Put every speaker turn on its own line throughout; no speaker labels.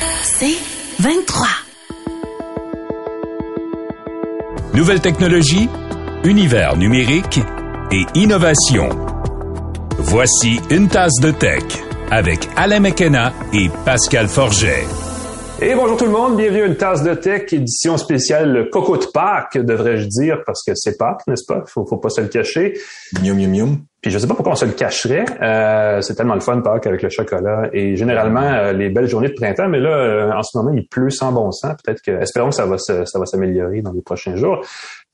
C'est 23.
Nouvelle technologie, univers numérique et innovation. Voici une tasse de tech avec Alain McKenna et Pascal Forget.
Et bonjour tout le monde, bienvenue à une tasse de tech, édition spéciale Coco de Pâques, devrais-je dire, parce que c'est Pâques, n'est-ce pas? Faut, faut pas se le cacher.
Mium, mium, mium.
Puis je sais pas pourquoi on se le cacherait. Euh, c'est tellement le fun Pâques avec le chocolat et généralement euh, les belles journées de printemps. Mais là, euh, en ce moment, il pleut sans bon sens. Peut-être que, espérons que ça va se, ça va s'améliorer dans les prochains jours.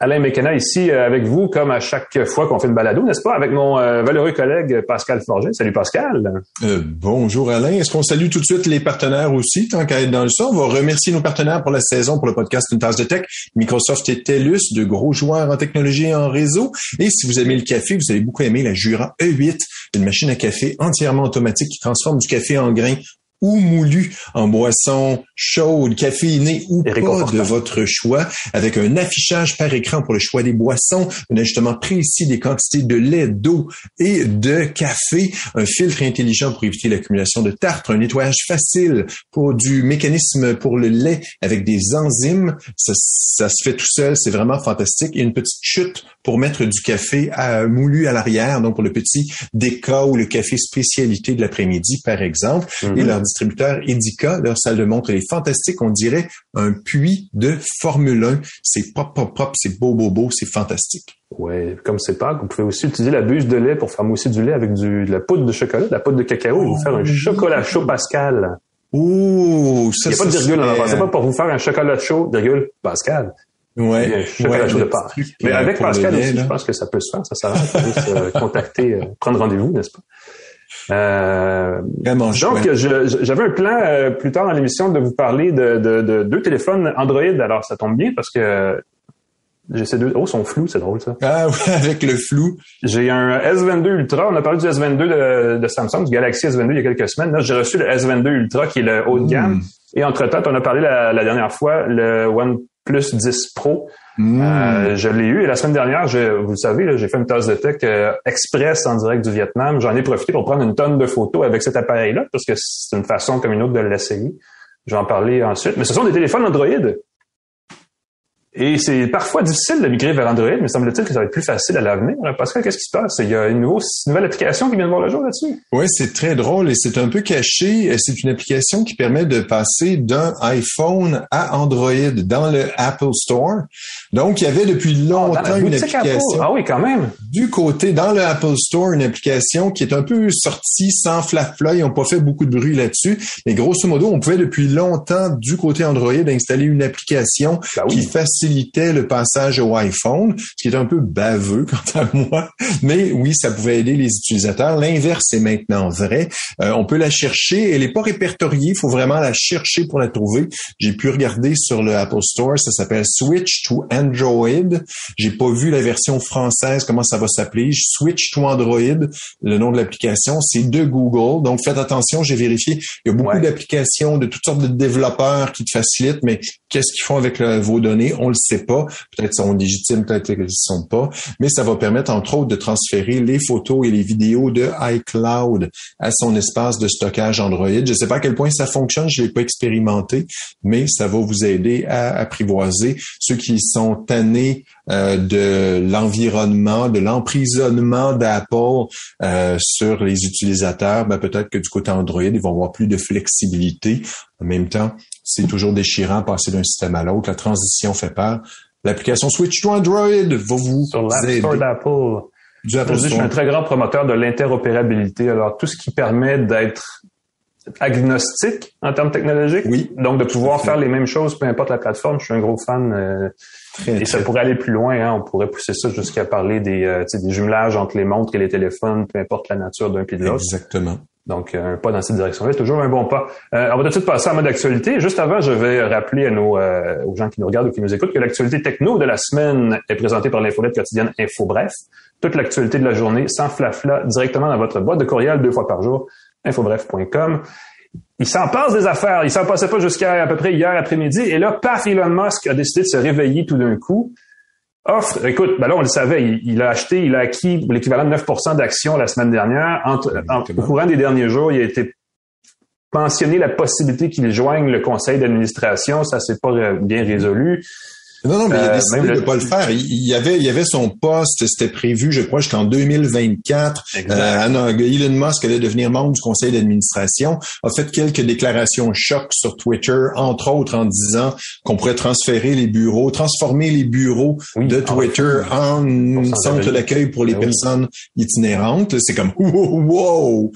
Alain Mekena ici euh, avec vous, comme à chaque fois qu'on fait une balado, n'est-ce pas, avec mon euh, valeureux collègue Pascal Forget. Salut Pascal.
Euh, bonjour Alain. Est-ce qu'on salue tout de suite les partenaires aussi, tant qu'à être dans le son? On va remercier nos partenaires pour la saison pour le podcast Une tasse de tech, Microsoft et TELUS, de gros joueurs en technologie et en réseau. Et si vous aimez le café, vous allez beaucoup aimer la Jura E8, une machine à café entièrement automatique qui transforme du café en grains ou moulu en boisson chaude, caféinée ou pas de votre choix, avec un affichage par écran pour le choix des boissons, un ajustement précis des quantités de lait, d'eau et de café, un filtre intelligent pour éviter l'accumulation de tartre, un nettoyage facile pour du mécanisme pour le lait avec des enzymes. Ça, ça se fait tout seul, c'est vraiment fantastique. Et une petite chute pour mettre du café à, moulu à l'arrière, donc pour le petit déca ou le café spécialité de l'après-midi, par exemple. Et leur distributeur Edica, leur salle de montre, elle est fantastique. On dirait un puits de Formule 1. C'est pop, pop, pop, c'est beau, beau, beau, c'est fantastique.
Ouais, comme c'est pas, vous pouvez aussi utiliser la bûche de lait pour faire mousser du lait avec du, de la poudre de chocolat, de la poudre de cacao, et vous faire un chocolat chaud Pascal.
Ouh,
ça, Il n'y a pas de virgule en C'est pas pour vous faire un chocolat chaud, virgule, Pascal.
Ouais.
Un chocolat
ouais,
chaud de Pâques. Mais
euh,
avec Pascal aussi, je pense que ça peut se faire. Ça sert à rien de se contacter, euh, prendre rendez-vous, n'est-ce pas? Euh, donc, je- je- j'avais un plan euh, plus tard dans l'émission de vous parler de, de, de deux téléphones Android. Alors, ça tombe bien parce que j'ai ces deux. Oh, ils sont flous, c'est drôle ça.
Ah ouais, avec le flou.
J'ai un S22 Ultra. On a parlé du S22 de, de Samsung, du Galaxy S22 il y a quelques semaines. Là, j'ai reçu le S22 Ultra qui est le haut de gamme. Et entre-temps, on a parlé la, la dernière fois, le OnePlus 10 Pro.
Mm.
Euh, je l'ai eu et la semaine dernière, je, vous le savez, j'ai fait une tasse de tech euh, express en direct du Vietnam. J'en ai profité pour prendre une tonne de photos avec cet appareil-là parce que c'est une façon comme une autre de l'essayer. Je vais en parler ensuite. Mais ce sont des téléphones Android. Et c'est parfois difficile de migrer vers Android, mais semble-t-il que ça va être plus facile à l'avenir. Alors, Pascal, qu'est-ce qui se passe? Il y a une, nouveau- une nouvelle application qui vient de voir le jour là-dessus.
Ouais, c'est très drôle et c'est un peu caché. Euh, C'est une application qui permet de passer d'un iPhone à Android dans le Apple Store. Donc, il y avait depuis
Dans
longtemps une application.
Ah oui, quand même.
du côté, dans le Apple Store, une application qui est un peu sortie sans flafla. Ils n'ont pas fait beaucoup de bruit là-dessus. Mais grosso modo, on pouvait depuis longtemps, du côté Android, installer une application
Ben oui.
qui facilitait le passage au iPhone, ce qui est un peu baveux quant à moi. Mais oui, ça pouvait aider les utilisateurs. L'inverse est maintenant vrai. Euh, on peut la chercher. Elle n'est pas répertoriée. Il faut vraiment la chercher pour la trouver. J'ai pu regarder sur le Apple Store. Ça s'appelle Switch to Android. J'ai pas vu la version française, comment ça va s'appeler. Switch to Android, le nom de l'application, c'est de Google. Donc faites attention, j'ai vérifié. Il y a beaucoup
Ouais.
d'applications de toutes sortes de développeurs qui te facilitent, mais qu'est-ce qu'ils font avec le- vos données? On le sait pas. Peut-être sont légitimes, peut-être qu'ils ne sont pas. Mais ça va permettre, entre autres, de transférer les photos et les vidéos de iCloud à son espace de stockage Android. Je ne sais pas à quel point ça fonctionne, je l'ai pas expérimenté, mais ça va vous aider à apprivoiser ceux qui sont tannés euh, de l'environnement, de l'emprisonnement d'Apple euh, sur les utilisateurs. Ben, peut-être que du côté Android, ils vont avoir plus de flexibilité. En même temps, c'est toujours déchirant passer d'un système à l'autre. La transition fait peur. L'application Switch to Android va vous
Sur l'App. Store d'Apple.
Du Apple
Je, dis, je suis
Store.
un très grand promoteur de l'interopérabilité. Alors, tout ce qui permet d'être agnostique en termes technologiques,
Oui.
donc de pouvoir faire les mêmes choses, peu importe la plateforme, je suis un gros fan. euh,
Très,
et ça pourrait aller plus loin. Hein, on pourrait pousser ça jusqu'à parler des, euh, des jumelages entre les montres et les téléphones, peu importe la nature d'un puis de l'autre.
Exactement.
Donc, euh, un pas dans cette direction-là, c'est toujours un bon pas. Euh, on va tout de suite passer en mode actualité. Juste avant, je vais rappeler à nos, euh, aux gens qui nous regardent ou qui nous écoutent que l'actualité techno de la semaine est présentée par l'infolette quotidienne Info Bref. Toute l'actualité de la journée, sans flafla, directement dans votre boîte de courriel deux fois par jour, infobref.com. Il s'en passe des affaires. Il s'en passait pas jusqu'à à peu près hier après-midi. Et là, paf, Elon Musk a décidé de se réveiller tout d'un coup. Offre, écoute, ben là, on le savait, il, il a acheté, il a acquis l'équivalent de 9% d'actions la semaine dernière. Entre, en- au courant des derniers jours, il a été mentionné la possibilité qu'il joigne le conseil d'administration. Ça, c'est pas euh, bien résolu.
Non, non, mais il a euh, décidé de ne pas le faire. Il, y avait, il y avait son poste, c'était prévu, je crois, jusqu'en 2024. Euh, Elon Musk allait devenir membre du conseil d'administration, a fait quelques déclarations choc sur Twitter, entre autres en disant qu'on pourrait transférer les bureaux, transformer les bureaux de Twitter en centre d'accueil pour les ben personnes itinérantes. C'est comme, wow, wow!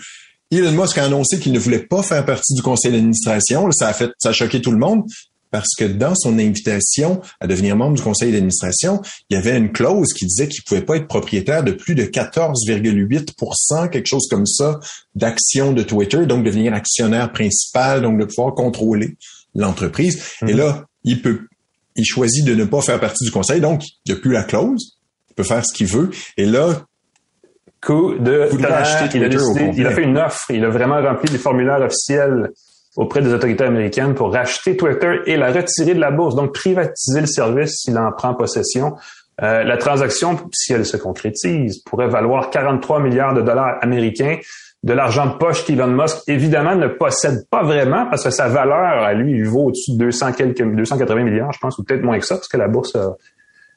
Elon Musk a annoncé qu'il ne voulait pas faire partie du conseil d'administration. Ça a fait, ça a choqué tout le monde parce que dans son invitation à devenir membre du conseil d'administration, il y avait une clause qui disait qu'il pouvait pas être propriétaire de plus de 14,8% quelque chose comme ça, d'actions de Twitter, donc devenir actionnaire principal, donc de pouvoir contrôler l'entreprise. Et mhm. là, il peut, il choisit de ne pas faire partie du conseil, donc il n'y a plus la clause, il peut faire ce qu'il veut. Et là,
coup de il, a il a fait une offre, il a vraiment rempli les formulaires officiels auprès des autorités américaines pour racheter Twitter et la retirer de la bourse, donc privatiser le service s'il en prend possession. Euh, la transaction, si elle se concrétise, pourrait valoir 43 milliards de dollars américains, de l'argent de poche qu'Elon Musk, évidemment, ne possède pas vraiment parce que sa valeur, à lui, il vaut au-dessus de 200 quelques, 280 milliards, je pense, ou peut-être moins que ça, parce que la bourse a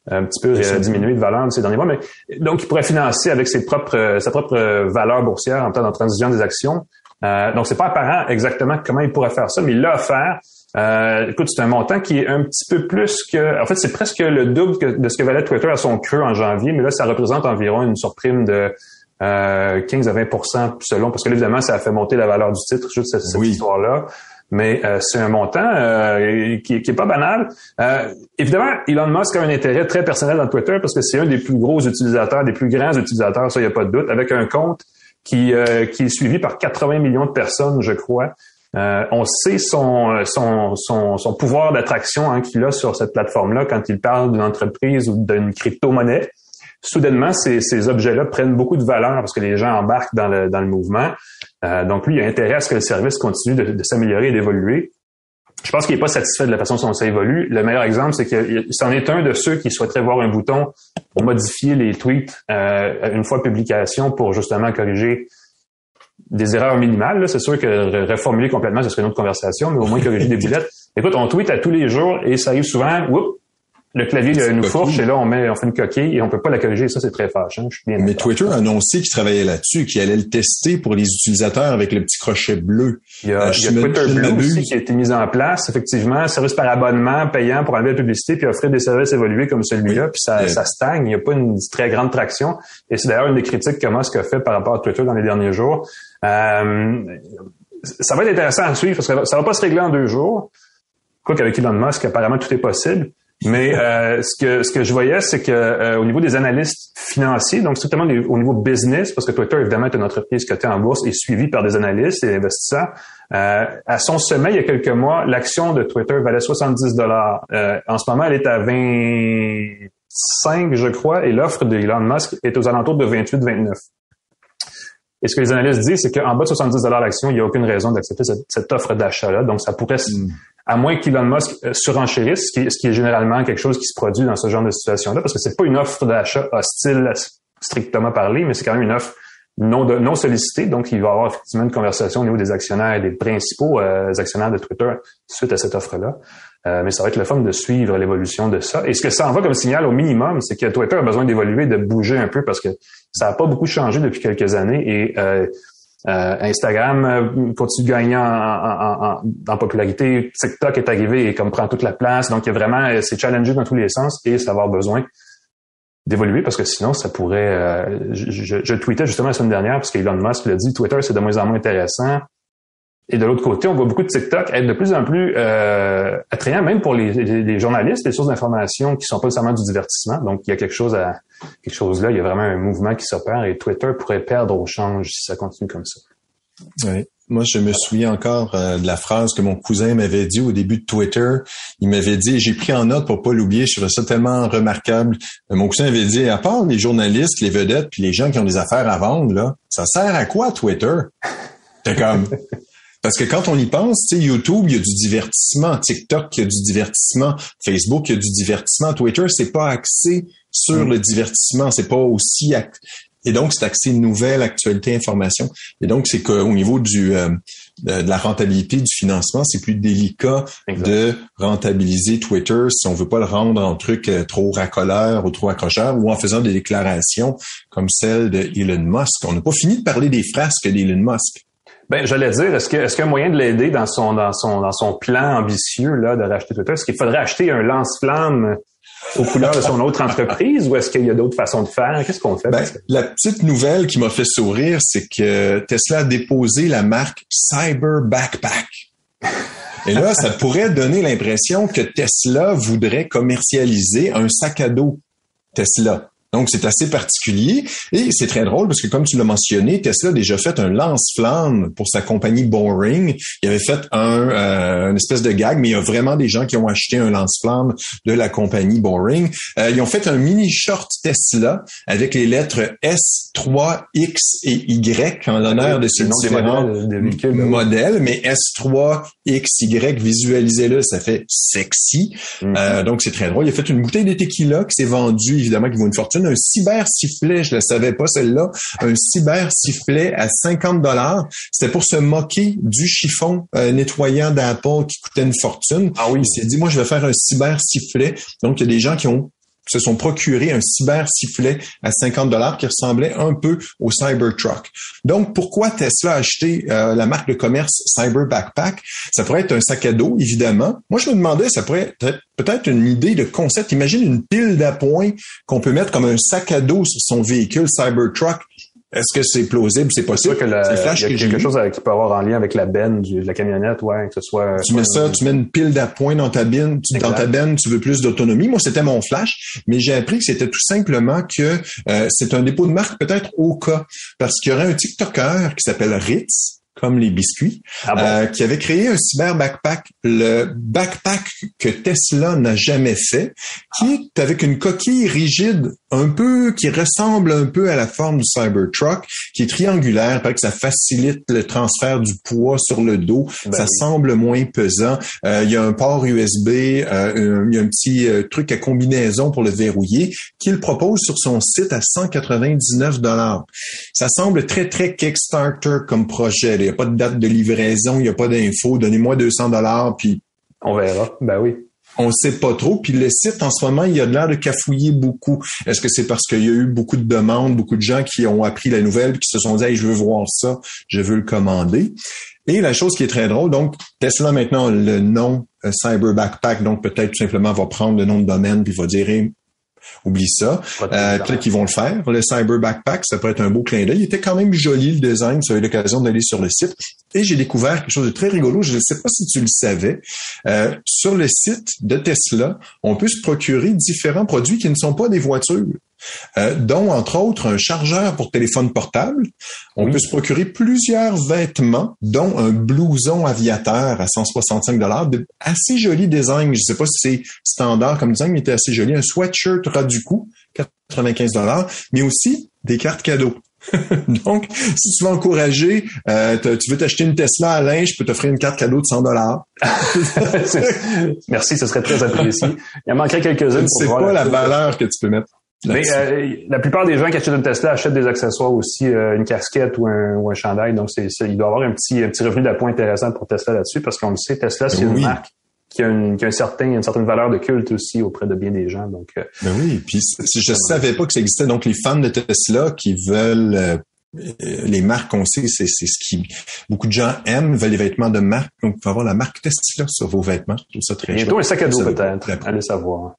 un petit peu diminué de valeur ces derniers mois. Mais, donc, il pourrait financer avec ses propres, sa propre valeur boursière en temps de transition des actions euh, donc, c'est pas apparent exactement comment il pourrait faire ça, mais il l'a offert. Euh, écoute, c'est un montant qui est un petit peu plus que... En fait, c'est presque le double de ce que valait Twitter à son creux en janvier, mais là, ça représente environ une surprime de euh, 15 à 20% selon, parce que évidemment, ça a fait monter la valeur du titre, juste cette, cette histoire-là. Mais euh, c'est un montant euh, qui, qui est pas banal. Euh, évidemment, Elon Musk a un intérêt très personnel dans Twitter parce que c'est un des plus gros utilisateurs, des plus grands utilisateurs, ça, il n'y a pas de doute, avec un compte qui, euh, qui est suivi par 80 millions de personnes, je crois. Euh, on sait son, son, son, son pouvoir d'attraction hein, qu'il a sur cette plateforme-là quand il parle d'une entreprise ou d'une crypto-monnaie. Soudainement, ces, ces objets-là prennent beaucoup de valeur parce que les gens embarquent dans le, dans le mouvement. Euh, donc, lui, il a intérêt à ce que le service continue de s'améliorer et d'évoluer. Je pense qu'il n'est pas satisfait de la façon dont ça évolue. Le meilleur exemple, c'est que c'en est un de ceux qui souhaiteraient voir un bouton pour modifier les tweets euh, une fois publication pour justement corriger des erreurs minimales. C'est sûr que reformuler complètement, ce serait une autre conversation, mais au moins corriger des boulettes. Écoute, on tweet à tous les jours et ça arrive souvent, oups, le clavier nous fourche et là on met on fait une coquille et on peut pas la corriger. Ça c'est très fâchant. Je suis bien
mais Twitter a annoncé qu'il travaillait là-dessus qu'il allait le tester pour les utilisateurs avec le petit crochet bleu.
Il y a, euh, Twitter Blue aussi qui a été mis en place effectivement. Service par abonnement payant pour enlever la publicité puis offrir des services évolués comme celui-là. Puis ça, ça stagne. Il n'y a pas une très grande traction. Et c'est d'ailleurs une des critiques que Musk a fait par rapport à Twitter dans les derniers jours. Euh, ça va être intéressant à suivre parce que ça va pas se régler en deux jours. Quoi qu'avec Elon Musk apparemment tout est possible mais euh, ce que ce que je voyais, c'est que euh, au niveau des analystes financiers, donc strictement au niveau business, parce que Twitter évidemment est une entreprise cotée en bourse et suivie par des analystes et investisseurs. Euh, à son sommet il y a quelques mois, l'action de Twitter valait 70 dollars. en ce moment, elle est à 25, je crois, et l'offre de Elon Musk est aux alentours de 28-29. Et ce que les analystes disent, c'est qu'en bas de 70 dollars l'action, il n'y a aucune raison d'accepter cette, offre d'achat-là. Donc, ça pourrait, hmm à moins qu'Elon Musk euh, surenchérisse, ce qui, est, généralement quelque chose qui se produit dans ce genre de situation-là, parce que c'est pas une offre d'achat hostile strictement parlé, mais c'est quand même une offre non, non sollicitée. Donc, il va y avoir effectivement une conversation au niveau des actionnaires et des principaux euh, actionnaires de Twitter suite à cette offre-là. Euh, mais ça va être le fun de suivre l'évolution de ça. Et ce que ça envoie comme signal au minimum, c'est que Twitter a besoin d'évoluer, de bouger un peu parce que ça n'a pas beaucoup changé depuis quelques années. Et euh, Instagram euh, continue de gagner en, en, popularité? TikTok est arrivé et comme prend toute la place. Donc, il y a vraiment, euh, c'est challengé dans tous les sens et ça va avoir besoin d'évoluer parce que sinon, ça pourrait... je, je, tweetais justement la semaine dernière parce qu'Elon Musk l'a dit, Twitter, c'est de moins en moins intéressant. Et de l'autre côté, on voit beaucoup de TikTok être de plus en plus euh, attrayant, même pour les, journalistes, les sources d'information qui sont pas nécessairement du divertissement. Donc, il y a quelque chose là. Il y a vraiment un mouvement qui s'opère et Twitter pourrait perdre au change si ça continue comme ça.
Oui. Moi, je me souviens encore euh, de la phrase que mon cousin m'avait dit au début de Twitter. Il m'avait dit, j'ai pris en note pour pas l'oublier, je trouvais ça tellement remarquable. Euh, mon cousin avait dit, à part les journalistes, les vedettes, puis les gens qui ont des affaires à vendre, là, ça sert à quoi Twitter? C'est comme, parce que quand on y pense, tu sais, YouTube, il y a du divertissement, TikTok, il y a du divertissement, Facebook, il y a du divertissement, Twitter, c'est pas axé sur mm. le divertissement, c'est pas aussi et donc c'est axé nouvelles, actualité, information. Et donc c'est qu'au niveau du euh, de, la rentabilité du financement, c'est plus délicat de rentabiliser Twitter si on veut pas le rendre en truc euh, trop racoleur ou trop accrocheur ou en faisant des déclarations comme celle de Elon Musk. On n'a pas fini de parler des frasques d'Elon Musk.
Ben, j'allais dire, est-ce que est-ce qu'il y a un moyen de l'aider dans son dans son dans son plan ambitieux là de racheter Twitter Est-ce qu'il faudrait acheter un lance-flamme aux couleurs de son autre entreprise ou est-ce qu'il y a d'autres façons de faire? Qu'est-ce qu'on fait?
Ben, la petite nouvelle qui m'a fait sourire, c'est que Tesla a déposé la marque Cyber Backpack. Et là, ça pourrait donner l'impression que Tesla voudrait commercialiser un sac à dos Tesla. Donc, c'est assez particulier et c'est très drôle parce que, comme tu l'as mentionné, Tesla a déjà fait un lance-flamme pour sa compagnie Boring. Il avait fait un euh, une espèce de gag, mais il y a vraiment des gens qui ont acheté un lance-flamme de la compagnie Boring. Euh, ils ont fait un mini short Tesla avec les lettres S, 3, X et Y en l'honneur de ces différents modèles, modèles, mais S3, X, Y, visualisez-le, ça fait sexy. Mm-hmm. euh, donc, c'est très drôle. Il a fait une bouteille de tequila qui s'est vendue, évidemment, qui vaut une fortune un cyber sifflet, je le savais pas celle-là, un cyber sifflet à 50 dollars. C'était pour se moquer du chiffon euh, nettoyant d'Apple qui coûtait une fortune. Ah oui. Il s'est dit moi je vais faire un cyber sifflet. Donc il y a des gens qui ont se sont procurés un cyber sifflet à 50 dollars qui ressemblait un peu au Cybertruck. Donc, pourquoi Tesla a acheté euh, la marque de commerce Cyber Backpack? Ça pourrait être un sac à dos, évidemment. Moi, je me demandais, ça pourrait être peut-être une idée de concept. Imagine une pile d'appoint qu'on peut mettre comme un sac à dos sur son véhicule Cybertruck. Est-ce que c'est plausible, c'est possible?
Que la, flash y a quelque chose qui peut avoir en lien avec la benne de la camionnette, ouais, que ce soit.
Tu mets ça, tu mets une pile d'appoint dans ta benne, dans ta benne, tu veux plus d'autonomie. Moi, c'était mon flash, mais j'ai appris que c'était tout simplement que euh, c'est un dépôt de marque peut-être au cas, parce qu'il y aurait un TikToker qui s'appelle Ritz, comme les biscuits, ah euh, qui avait créé un cyber backpack, le backpack que Tesla n'a jamais fait, qui est avec une coquille rigide, un peu qui ressemble un peu à la forme du Cybertruck, qui est triangulaire, parce que ça facilite le transfert du poids sur le dos, ben ça semble moins pesant. Euh, il y a un port USB, euh, il y a un petit truc à combinaison pour le verrouiller, qu'il propose sur son site à 199 dollars. Ça semble très très Kickstarter comme projet n'y a pas de date de livraison, il n'y a pas d'infos, donnez-moi 200 dollars, puis...
On verra, ben oui.
On sait pas trop. Puis le site, en ce moment, il a de l'air de cafouiller beaucoup. Est-ce que c'est parce qu'il y a eu beaucoup de demandes, beaucoup de gens qui ont appris la nouvelle, qui se sont dit, hey, je veux voir ça, je veux le commander? Et la chose qui est très drôle, donc Tesla maintenant le nom euh, Cyber Backpack, donc peut-être tout simplement va prendre le nom de domaine puis va dire Oublie ça. Euh, peut-être qu'ils vont le faire. Le Cyber Backpack, ça pourrait être un beau clin d'œil. Il était quand même joli le design. Ça eu l'occasion d'aller sur le site. Et j'ai découvert quelque chose de très rigolo. Je ne sais pas si tu le savais. Euh, sur le site de Tesla, on peut se procurer différents produits qui ne sont pas des voitures. Euh, dont entre autres un chargeur pour téléphone portable. On peut se procurer plusieurs vêtements, dont un blouson aviateur à 165 dollars, assez joli design. Je sais pas si c'est standard comme design, mais était assez joli. Un sweatshirt ras du cou, 95 dollars, mais aussi des cartes cadeaux. Donc, si tu veux encourager, euh, tu veux t'acheter une Tesla à linge, je peux t'offrir une carte cadeau de 100 dollars.
Merci, ce serait très apprécié. Il en manquerait quelques-unes.
C'est quoi la valeur que tu peux mettre?
Mais euh, la plupart des gens qui achètent une Tesla achètent des accessoires aussi, euh, une casquette ou un, ou un chandail. Donc, c'est, il doit y avoir un petit, un petit revenu d'appoint intéressant pour Tesla là-dessus parce qu'on le sait, Tesla, c'est une marque qui a, une, qui a un certain, une certaine valeur de culte aussi auprès de bien des gens. Donc,
euh, ben oui, puis je savais pas que ça existait. Donc, les fans de Tesla qui veulent les marques qu'on sait, c'est, c'est ce qui beaucoup de gens aiment, veulent les vêtements de marque. Donc, il faut avoir la marque Tesla sur vos vêtements. Je trouve ça très
Bientôt un sac à dos peut-être. Allez savoir.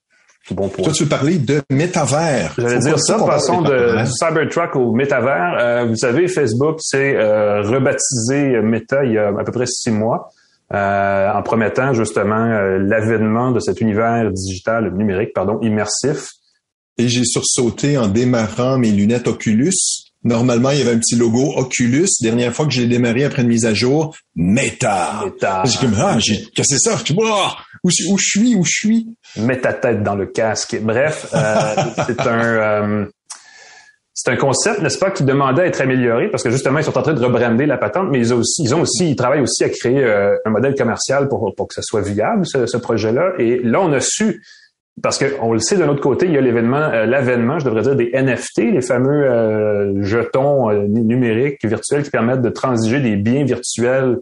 Bon Toi, tu veux parler de métavers.
J'allais dire ça, passons de, du Cybertruck au métavers. Euh, vous savez, Facebook s'est euh, rebaptisé Meta il y a à peu près six mois, euh, en promettant justement l'avènement de cet univers digital, numérique, pardon, immersif.
Et j'ai sursauté en démarrant mes lunettes Oculus. Normalement, il y avait un petit logo Oculus. Dernière fois que j'ai démarré après une mise à jour, Meta. Meta. J'ai comme, ah, j'ai cassé ça? Je où, où je suis, où je suis.
Mets ta tête dans le casque. Bref, euh, c'est un euh, c'est un concept, n'est-ce pas, qui demandait à être amélioré parce que justement ils sont en train de rebrander la patente, mais ils ont aussi, ils ont aussi, ils travaillent aussi à créer euh, un modèle commercial pour pour que ça soit viable ce, ce projet-là. Et là, on a su parce qu'on le sait de l'autre côté, il y a l'événement, l'avènement, je devrais dire, des NFT, les fameux jetons numériques virtuels qui permettent de transiger des biens virtuels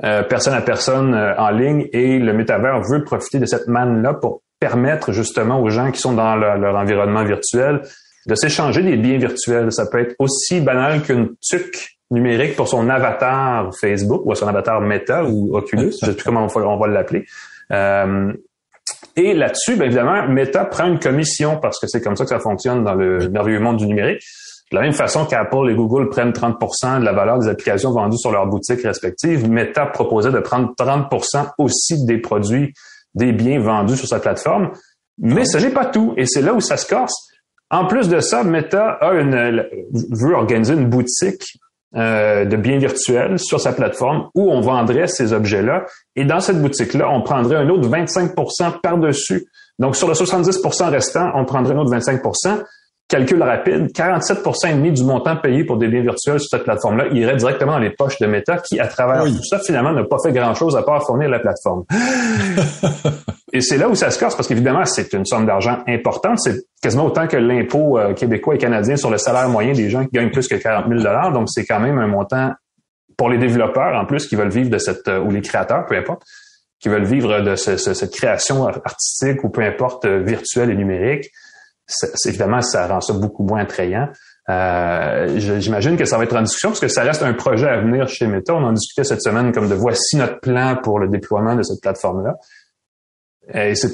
personne à personne en ligne et le métavers veut profiter de cette manne-là pour permettre justement aux gens qui sont dans leur environnement virtuel de s'échanger des biens virtuels. Ça peut être aussi banal qu'une tuque numérique pour son avatar Facebook ou son avatar Meta ou Oculus, je sais plus comment on va, l'appeler. Euh, et là-dessus, évidemment, Meta prend une commission parce que c'est comme ça que ça fonctionne dans le merveilleux monde du numérique. De la même façon qu'Apple et Google prennent 30% de la valeur des applications vendues sur leurs boutiques respectives, Meta proposait de prendre 30% aussi des produits, des biens vendus sur sa plateforme. Mais ce n'est pas tout. Et c'est là où ça se corse. En plus de ça, Meta a une, veut organiser une boutique euh, de biens virtuels sur sa plateforme où on vendrait ces objets-là. Et dans cette boutique-là, on prendrait un autre 25% par-dessus. Donc, sur le 70% restant, on prendrait un autre 25 calcul rapide, 47 et demi du montant payé pour des biens virtuels sur cette plateforme-là irait directement dans les poches de Meta qui, à travers tout ça, finalement, n'a pas fait grand-chose à part fournir la plateforme. et c'est là où ça se casse parce qu'évidemment, c'est une somme d'argent importante. C'est quasiment autant que l'impôt euh, québécois et canadien sur le salaire moyen des gens qui gagnent plus que 40 000 Donc, c'est quand même un montant pour les développeurs, en plus, qui veulent vivre de cette, euh, ou les créateurs, peu importe, qui veulent vivre de cette création artistique ou peu importe, euh, virtuelle et numérique évidemment, ça rend ça beaucoup moins attrayant. Euh, J'imagine que ça va être en discussion parce que ça reste un projet à venir chez Meta. On en discutait cette semaine comme de voici notre plan pour le déploiement de cette plateforme-là. Et si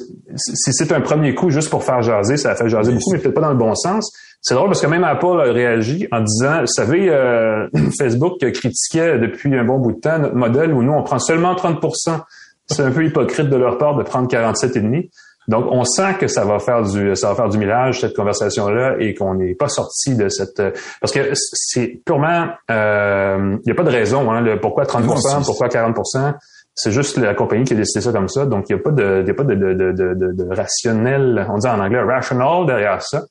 c'est un premier coup juste pour faire jaser, ça a fait jaser beaucoup, mais peut-être pas dans le bon sens. C'est drôle parce que même Apple a réagi en disant, vous savez, euh, Facebook critiquait depuis un bon bout de temps notre modèle où nous, on prend seulement 30% C'est un peu hypocrite de leur part de prendre 47,5 donc, on sent que ça va faire du, ça va faire du millage cette conversation-là et qu'on n'est pas sorti de cette, parce que c'est purement, euh, il n'y a pas de raison, hein, le, pourquoi 30%, pourquoi 40%. C'est juste la compagnie qui a décidé ça comme ça. Donc, il n'y a pas de, il y a pas de, de, de, de, de rationnel, on dit en anglais rational derrière ça.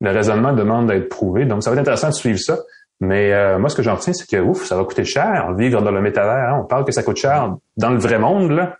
Le raisonnement demande d'être prouvé. Donc, ça va être intéressant de suivre ça. Mais euh, moi, ce que j'en retiens, c'est que ouf, ça va coûter cher vivre dans le métavers. Hein. On parle que ça coûte cher dans le vrai monde, là.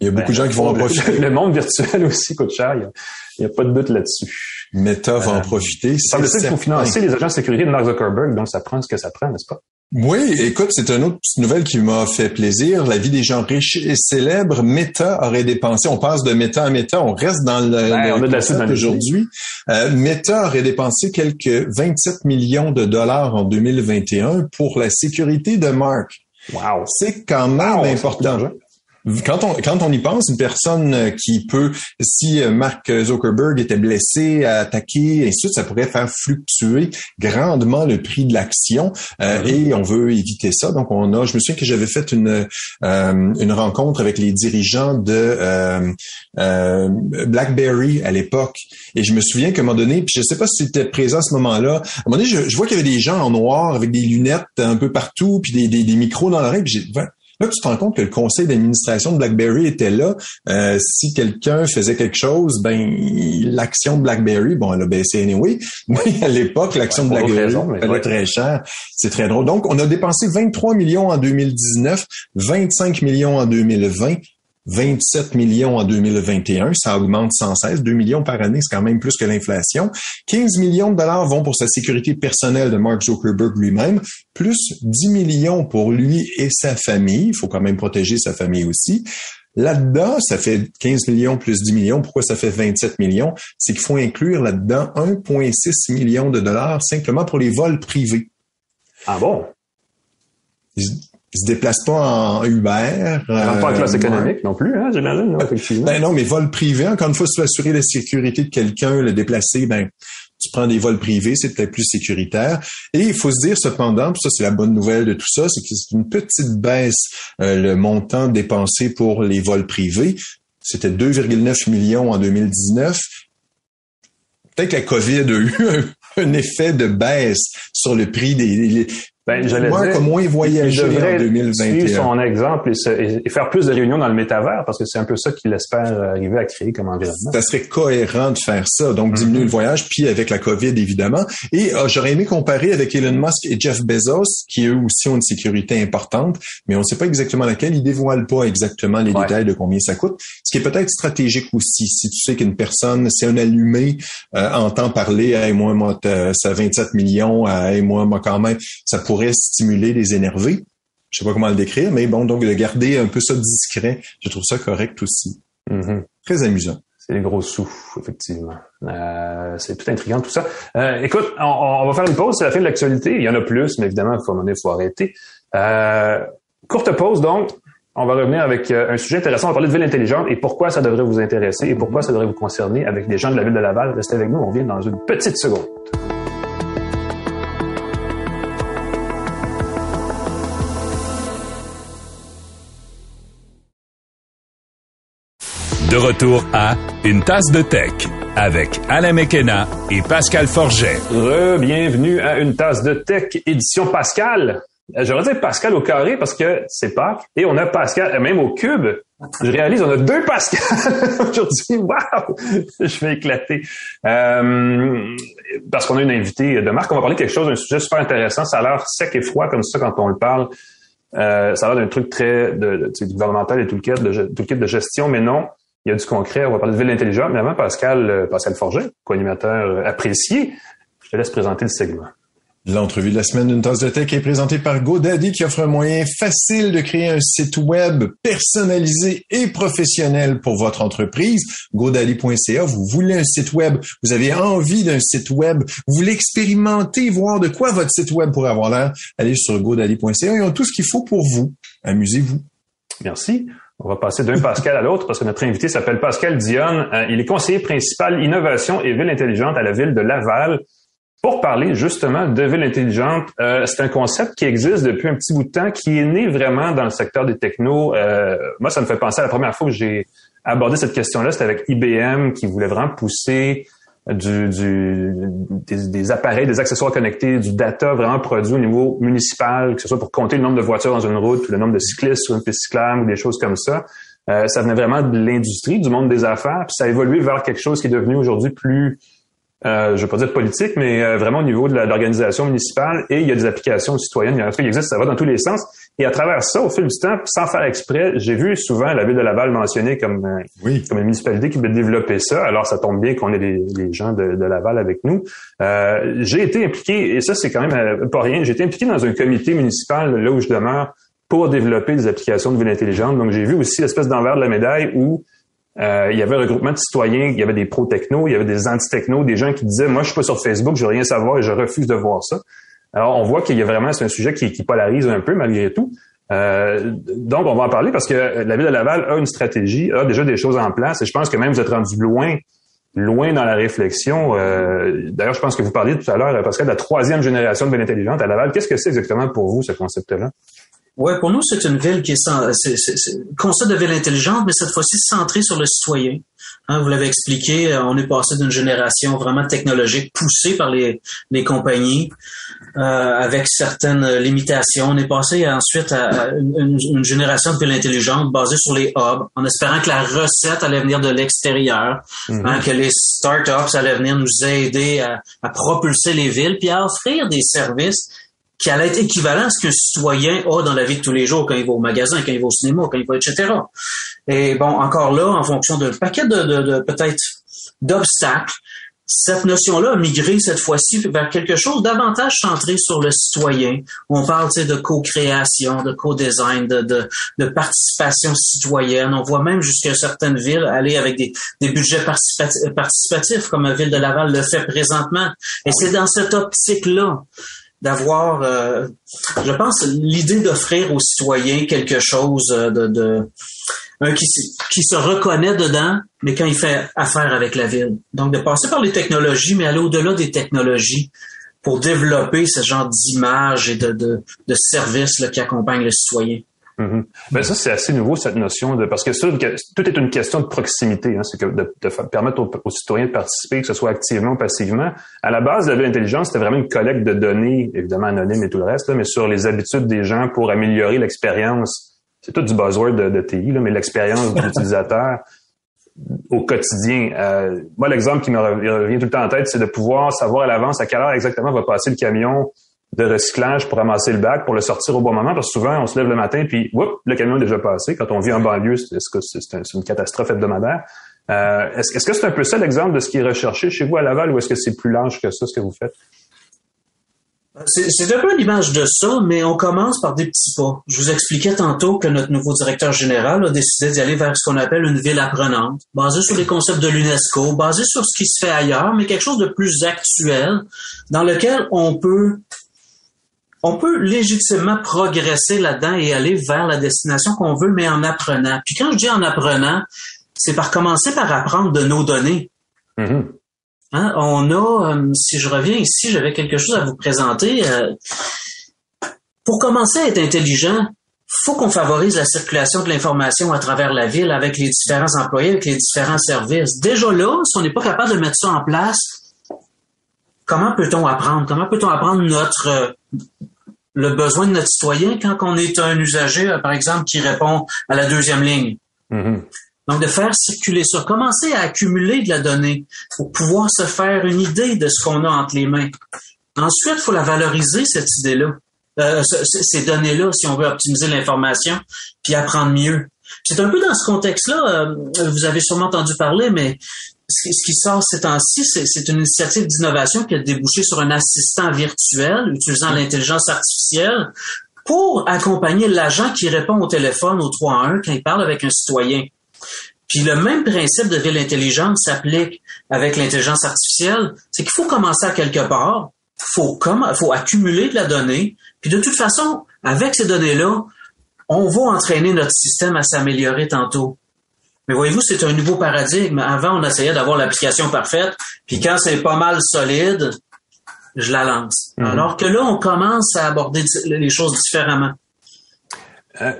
Il y a beaucoup de gens qui vont en profiter.
Le monde virtuel aussi coûte cher. Il n'y a, pas de doute là-dessus.
Meta va en euh, profiter.
Ça veut dire qu'il faut financer les agents de sécurité de Mark Zuckerberg, donc ça prend ce que ça prend, n'est-ce pas?
Oui, écoute, c'est une autre petite nouvelle qui m'a fait plaisir. La vie des gens riches et célèbres. Meta aurait dépensé, on passe de Meta à Meta, on reste dans le,
on a de
aujourd'hui. Euh, Meta aurait dépensé quelques 27 millions de dollars en 2021 pour la sécurité de Mark.
Wow.
C'est quand même important quand on, quand on y pense, une personne euh, qui peut, si euh, Mark Zuckerberg était blessé, attaqué, et ainsi de suite, ça pourrait faire fluctuer grandement le prix de l'action. Euh, et on veut éviter ça. Donc, on a, je me souviens que j'avais fait une, une rencontre avec les dirigeants de BlackBerry à l'époque. Et je me souviens qu'à un moment donné, puis je sais pas si c'était présent à ce moment-là, à un moment donné, je, vois qu'il y avait des gens en noir avec des lunettes un peu partout, puis des, des, des micros dans l'oreille. Puis j'ai Là, tu te rends compte que le conseil d'administration de BlackBerry était là. Euh, si quelqu'un faisait quelque chose, ben l'action de BlackBerry, bon, elle a baissé anyway, mais à l'époque, l'action de BlackBerry, elle est très cher. C'est très drôle. Donc, on a dépensé 23 millions en 2019, 25 millions en 2020, 27 millions en 2021, ça augmente sans cesse, 2 millions par année, c'est quand même plus que l'inflation. 15 millions de dollars vont pour sa sécurité personnelle de Mark Zuckerberg lui-même, plus 10 millions pour lui et sa famille, il faut quand même protéger sa famille aussi. Là-dedans, ça fait 15 millions plus 10 millions. Pourquoi ça fait 27 millions? C'est qu'il faut inclure là-dedans 1,6 million de dollars simplement pour les vols privés.
Ah bon?
Ils se déplacent pas en Uber.
Euh, pas en classe économique non plus, hein, j'imagine,
effectivement. Ben non, mais vol privé, encore une fois, si tu veux assurer la sécurité de quelqu'un, le déplacer, ben tu prends des vols privés, c'est peut-être plus sécuritaire. Et il faut se dire cependant, ça c'est la bonne nouvelle de tout ça, c'est que c'est une petite baisse euh, le montant dépensé pour les vols privés. C'était 2,9 millions en 2019. Peut-être que la COVID a eu un, effet de baisse sur le prix des,
ben, j'allais dire,
moins voyager en 2021.
son exemple et, faire plus de réunions dans le métavers parce que c'est un peu ça qu'il espère arriver à créer comme environnement.
Ça serait cohérent de faire ça, donc diminuer mm-hmm. le voyage, puis avec la COVID évidemment. Et euh, j'aurais aimé comparer avec Elon Musk et Jeff Bezos, qui eux aussi ont une sécurité importante, mais on ne sait pas exactement laquelle. Ils dévoilent pas exactement les détails de combien ça coûte, ce qui est peut-être stratégique aussi. Si tu sais qu'une personne, c'est un allumé, euh, entend parler, hey, moi, moi, ça 27 millions, hey, moi, moi quand même, ça pourrait stimuler les énervés. je sais pas comment le décrire, mais bon, donc de garder un peu ça discret, je trouve ça correct aussi.
Mm-hmm.
Très amusant.
C'est des gros sous, effectivement. Euh, c'est tout intriguant tout ça. Euh, écoute, on, va faire une pause, c'est la fin de l'actualité. Il y en a plus, mais évidemment, il faut, il faut arrêter. Euh, courte pause, donc. On va revenir avec un sujet intéressant. On va parler de ville intelligente et pourquoi ça devrait vous intéresser et pourquoi ça devrait vous concerner avec des gens de la ville de Laval. Restez avec nous, on vient dans une petite seconde.
De retour à Une tasse de tech avec Alain Mekena et Pascal Forget.
Re-bienvenue à Une tasse de tech édition Pascal. Euh, j'aurais dit Pascal au carré parce que c'est Pâques et on a Pascal, euh, même au cube. Je réalise, on a deux Pascal aujourd'hui. Waouh! Je vais éclater. Euh, parce qu'on a une invitée de marque. On va parler de quelque chose, d'un sujet super intéressant. Ça a l'air sec et froid comme ça quand on le parle. ça a l'air d'un truc très de, gouvernemental et tout le kit de, tout le kit de gestion, mais non il y a du concret. On va parler de ville intelligente. Mais avant, Pascal, euh, Pascal Forget, co-animateur apprécié, je te laisse présenter le segment.
L'entrevue de la semaine d'une tasse de tech est présentée par GoDaddy qui offre un moyen facile de créer un site web personnalisé et professionnel pour votre entreprise. GoDaddy.ca, vous voulez un site web, vous avez envie d'un site web, vous voulez expérimenter, voir de quoi votre site web pourrait avoir l'air, allez sur GoDaddy.ca, ils ont tout ce qu'il faut pour vous. Amusez-vous.
Merci. On va passer d'un Pascal à l'autre parce que notre invité s'appelle Pascal Dionne. Euh, il est conseiller principal innovation et ville intelligente à la ville de Laval. Pour parler justement de ville intelligente, euh, c'est un concept qui existe depuis un petit bout de temps, qui est né vraiment dans le secteur des technos. Euh, moi, ça me fait penser à la première fois que j'ai abordé cette question-là, c'était avec IBM qui voulait vraiment pousser du, du des, des, appareils, des accessoires connectés, du data vraiment produit au niveau municipal, que ce soit pour compter le nombre de voitures dans une route, ou le nombre de cyclistes sur une piste cyclable, ou des choses comme ça. Euh, ça venait vraiment de l'industrie, du monde des affaires, puis ça a évolué vers quelque chose qui est devenu aujourd'hui plus euh, je vais pas dire politique, mais euh, vraiment au niveau de l'organisation municipale et il y a des applications citoyennes. Il y a qui existent, ça va dans tous les sens. Et à travers ça, au fil du temps, sans faire exprès, j'ai vu souvent la ville de Laval mentionnée comme, euh, oui. comme une municipalité qui veut développer ça. Alors, ça tombe bien qu'on ait des, gens de, de, Laval avec nous. Euh, j'ai été impliqué, et ça, c'est quand même pas rien, j'ai été impliqué dans un comité municipal là où je demeure pour développer des applications de ville intelligente. Donc, j'ai vu aussi l'espèce d'envers de la médaille où euh, il y avait un regroupement de citoyens, il y avait des pro-techno, il y avait des anti-techno, des gens qui disaient, moi, je suis pas sur Facebook, je veux rien savoir et je refuse de voir ça. Alors, on voit qu'il y a vraiment, c'est un sujet qui, qui, polarise un peu malgré tout. Euh, donc, on va en parler parce que la ville de Laval a une stratégie, a déjà des choses en place et je pense que même vous êtes rendu loin, loin dans la réflexion. Euh, d'ailleurs, je pense que vous parliez tout à l'heure, que de la troisième génération de ville intelligente à Laval. Qu'est-ce que c'est exactement pour vous, ce concept-là?
Ouais, pour nous, c'est une ville qui est, c'est, c'est, concept de ville intelligente, mais cette fois-ci centrée sur le citoyen. Hein, vous l'avez expliqué, euh, on est passé d'une génération vraiment technologique poussée par les, les compagnies euh, avec certaines limitations. On est passé ensuite à une, une, génération de ville intelligente basée sur les hubs, en espérant que la recette allait venir de l'extérieur, mm-hmm. hein, que les startups allaient venir nous aider à, à propulser les villes, puis à offrir des services qui allait être équivalent à ce qu'un citoyen a dans la vie de tous les jours quand il va au magasin, quand il va au cinéma, quand il va, etc. Et bon, encore là, en fonction d'un paquet de, de, de peut-être d'obstacles, cette notion-là a migré cette fois-ci vers quelque chose davantage centré sur le citoyen. On parle de co-création, de co-design, de, de, de, participation citoyenne. On voit même jusqu'à certaines villes aller avec des, des budgets participatifs, participatifs, comme la ville de Laval le fait présentement. Et c'est dans cette optique-là d'avoir, euh, je pense, l'idée d'offrir aux citoyens quelque chose euh, de, de un qui, qui se reconnaît dedans, mais quand il fait affaire avec la ville. Donc, de passer par les technologies, mais aller au-delà des technologies pour développer ce genre d'image et de, de, de services qui accompagnent le citoyen.
Mm-hmm. Ben ça, c'est assez nouveau, cette notion de... Parce que ça, tout est une question de proximité. Hein, c'est que de, permettre aux, citoyens de participer, que ce soit activement ou passivement. À la base, la ville intelligence, c'était vraiment une collecte de données, évidemment anonymes et tout le reste, mais sur les habitudes des gens pour améliorer l'expérience. C'est tout du buzzword de, de TI, là, mais l'expérience de l'utilisateur au quotidien. Euh, moi, l'exemple qui me revient tout le temps en tête, c'est de pouvoir savoir à l'avance à quelle heure exactement va passer le camion de recyclage pour ramasser le bac, pour le sortir au bon moment, parce que souvent, on se lève le matin, puis whoop, le camion est déjà passé. Quand on vit en banlieue, c'est une catastrophe hebdomadaire? Euh, est-ce, que c'est un peu ça l'exemple de ce qui est recherché chez vous à Laval, ou est-ce que c'est plus large que ça, ce que vous faites?
C'est un peu l'image de ça, mais on commence par des petits pas. Je vous expliquais tantôt que notre nouveau directeur général a décidé d'y vers ce qu'on appelle une ville apprenante, basée sur les concepts de l'UNESCO, basée sur ce qui se fait ailleurs, mais quelque chose de plus actuel, dans lequel on peut on peut légitimement progresser là-dedans et aller vers la destination qu'on veut, mais en apprenant. Puis quand je dis en apprenant, c'est par commencer par apprendre de nos données. Mm-hmm. Hein, on a, euh, si je reviens ici, j'avais quelque chose à vous présenter. Euh, pour commencer à être intelligent, faut qu'on favorise la circulation de l'information à travers la ville avec les différents employés, avec les différents services. Déjà là, si on n'est pas capable de mettre ça en place, comment peut-on apprendre? Comment peut-on apprendre notre euh, le besoin de notre citoyen quand on est un usager, par exemple, qui répond à la deuxième ligne? Mm-hmm. Donc, de faire circuler ça, commencer à accumuler de la donnée pour pouvoir se faire une idée de ce qu'on a entre les mains. Ensuite, il faut la valoriser, cette idée-là, euh, ces données-là, si on veut optimiser l'information, puis apprendre mieux. C'est un peu dans ce contexte-là, euh, vous avez sûrement entendu parler, mais ce qui sort ces temps-ci, c'est une initiative d'innovation qui a débouché sur un assistant virtuel utilisant l'intelligence artificielle pour accompagner l'agent qui répond au téléphone au 3-1 quand il parle avec un citoyen. Puis le même principe de ville intelligente s'applique avec l'intelligence artificielle, c'est qu'il faut commencer à quelque part, faut comme, faut accumuler de la donnée, puis de toute façon, avec ces données-là, on va entraîner notre système à s'améliorer tantôt. Mais voyez-vous, c'est un nouveau paradigme. Avant, on essayait d'avoir l'application parfaite, puis quand c'est pas mal solide, je la lance. Mhm. Alors que là, on commence à aborder les choses différemment.
Euh,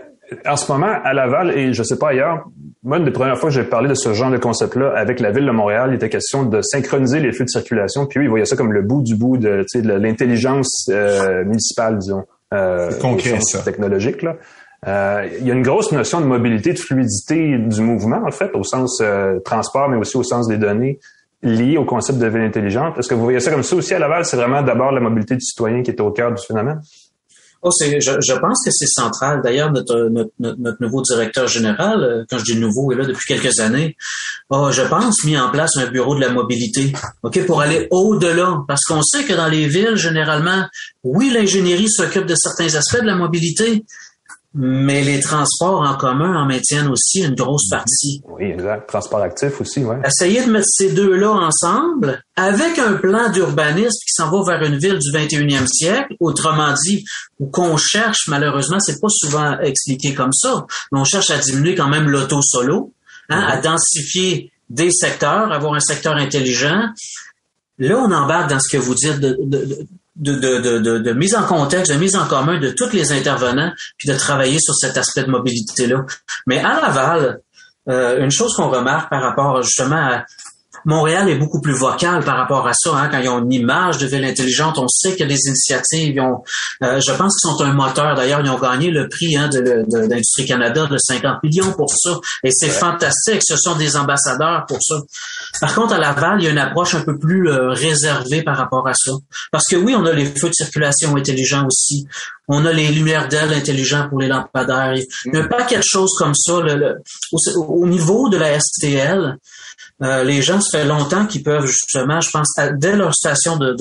en ce moment, à Laval, et je sais pas ailleurs, moi, une des premières fois que j'ai parlé de ce genre de concept-là avec la ville de Montréal, il était question de synchroniser les flux de circulation. Puis eux, ils voyaient ça comme le bout du bout de, de l'intelligence euh, municipale, disons. Euh,
concret, ça.
Technologique, là. Euh, il y a une grosse notion de mobilité, de fluidité du mouvement, en fait, au sens euh, transport, mais aussi au sens des données liées au concept de ville intelligente. Est-ce que vous voyez ça comme ça aussi à Laval? C'est vraiment d'abord la mobilité du citoyen qui est au cœur du phénomène?
Oh, je, je, pense que c'est central. D'ailleurs, notre, notre, notre, nouveau directeur général, euh, quand je dis nouveau, est là depuis quelques années, a, je pense, mis en place un bureau de la mobilité, ok, pour aller au-delà. Parce qu'on sait que dans les villes, généralement, oui, l'ingénierie s'occupe de certains aspects de la mobilité, mais les transports en commun en maintiennent aussi une grosse partie.
Oui, exact. Transport actif aussi, oui.
Essayer de mettre ces deux-là ensemble avec un plan d'urbanisme qui s'en va vers une ville du 21e siècle, autrement dit, où qu'on cherche, malheureusement, c'est pas souvent expliqué comme ça, mais on cherche à diminuer quand même l'auto solo, hein, à densifier des secteurs, avoir un secteur intelligent. Là, on embarque dans ce que vous dites de, de de, de, de, de, mise en contexte, de mise en commun de tous les intervenants, puis de travailler sur cet aspect de mobilité-là. Mais à Laval, euh, une chose qu'on remarque par rapport justement à Montréal est beaucoup plus vocal par rapport à ça. Hein, quand ils ont une image de ville intelligente, on sait a des initiatives. Ils ont, euh, je pense qu'ils sont un moteur. D'ailleurs, ils ont gagné le prix hein, de, d'Industrie Canada de 50 millions pour ça. Et c'est fantastique. Ce sont des ambassadeurs pour ça. Par contre, à Laval, il y a une approche un peu plus euh, réservée par rapport à ça. Parce que oui, on a les feux de circulation intelligents aussi. On a les lumières d'aile intelligents pour les lampadaires. Il y a un paquet de choses comme ça. Le, au, niveau de la STL, euh, les gens, ça fait longtemps qu'ils peuvent justement, je pense, dès leur station de,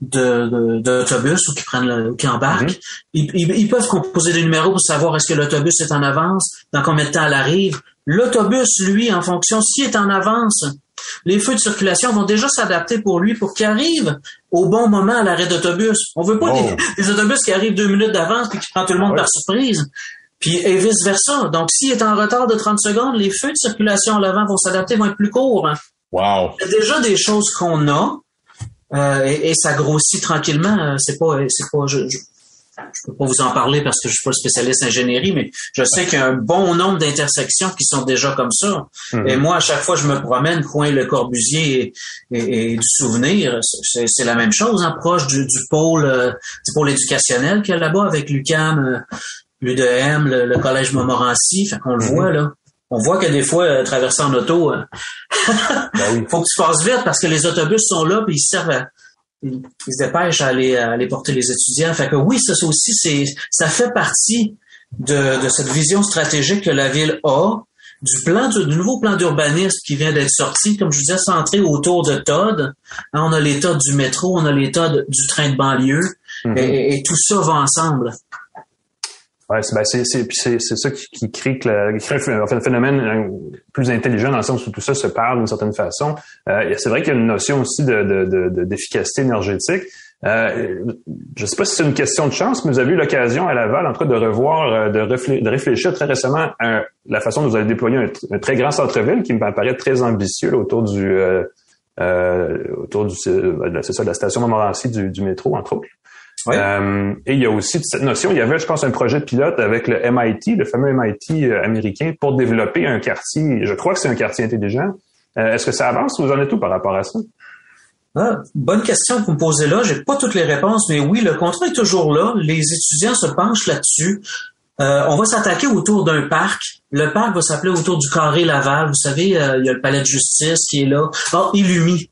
d'autobus ou qui prennent le, qui embarquent, mhm. ils, peuvent composer des numéros pour savoir est-ce que l'autobus est en avance, dans combien de temps elle arrive. L'autobus, lui, en fonction s'il est en avance, les feux de circulation vont déjà s'adapter pour lui pour qu'il arrive au bon moment à l'arrêt d'autobus. On veut pas oh. des, autobus qui arrivent deux minutes d'avance et qui prennent tout le monde ah par surprise. Puis et vice versa. Donc s'il est en retard de 30 secondes, les feux de circulation à l'avant vont s'adapter, vont être plus courts. Hein.
Wow.
C'est déjà des choses qu'on a euh, et, ça grossit tranquillement. Euh, c'est pas, c'est pas, je, je, peux pas vous en parler parce que je suis pas spécialiste ingénierie, mais je sais qu'il y a un bon nombre d'intersections qui sont déjà comme ça. Mhm. Et moi, à chaque fois, je me promène coin le Corbusier et, du souvenir, c'est, la même chose, hein, proche du, pôle, euh, du pôle éducationnel qu'il y a là-bas avec l'UCAM l'UDM, le, le collège Montmorency, fait qu'on le mhm. voit là. On voit que des fois, euh, traverser en auto, euh, ben faut que tu fasses vite parce que les autobus sont là puis ils servent à, ils, se dépêchent à aller, à aller porter les étudiants. Fait que oui, ça, aussi, c'est, ça fait partie de, de cette vision stratégique que la ville a du plan du, nouveau plan d'urbanisme qui vient d'être sorti, comme je vous disais, centré autour de Todd. Hein, on a les Todd du métro, on a les Todd du train de banlieue, mm-hmm. et, tout ça va ensemble.
Ouais, c'est ben c'est ça qui, qui crée que la, qui crée un, phénomène euh, plus intelligent dans le sens où tout ça se parle d'une certaine façon. Euh, c'est vrai qu'il y a une notion aussi de d'efficacité de, énergétique. Euh, je ne sais pas si c'est une question de chance, mais vous avez eu l'occasion à Laval, en tout de revoir, euh, de, réfléchir très récemment à la façon dont vous avez déployé un, très grand centre-ville qui me paraît très ambitieux autour du euh, autour du c'est ça de la station Montmorency du, du métro entre autres. Euh, et il y a aussi cette notion, il y avait, je pense, un projet de pilote avec le MIT, le fameux MIT américain, pour développer un quartier. Je crois que c'est un quartier intelligent. Est-ce que ça avance ou vous en êtes tout par rapport à ça?
Ah, bonne question que vous me posez là. J'ai pas toutes les réponses, mais oui, le contrat est toujours là. Les étudiants se penchent là-dessus. Euh, on va s'attaquer autour d'un parc. Le parc va s'appeler autour du carré Laval. Vous savez, euh, il y a le palais de justice qui est là. Oh, Illumi.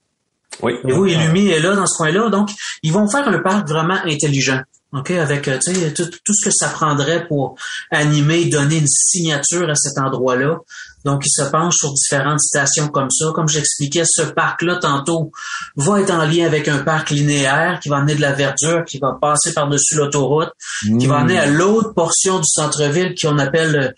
Oui. Et vous, Illumi est là dans ce coin-là. Donc, ils vont faire un parc vraiment intelligent. OK, avec euh, tout, tout ce que ça prendrait pour animer, donner une signature à cet endroit-là. Donc, il se penche sur différentes stations comme ça. Comme j'expliquais, ce parc-là, tantôt, va être en lien avec un parc linéaire qui va amener de la verdure, qui va passer par-dessus l'autoroute, qui va amener à l'autre portion du centre-ville qu'on appelle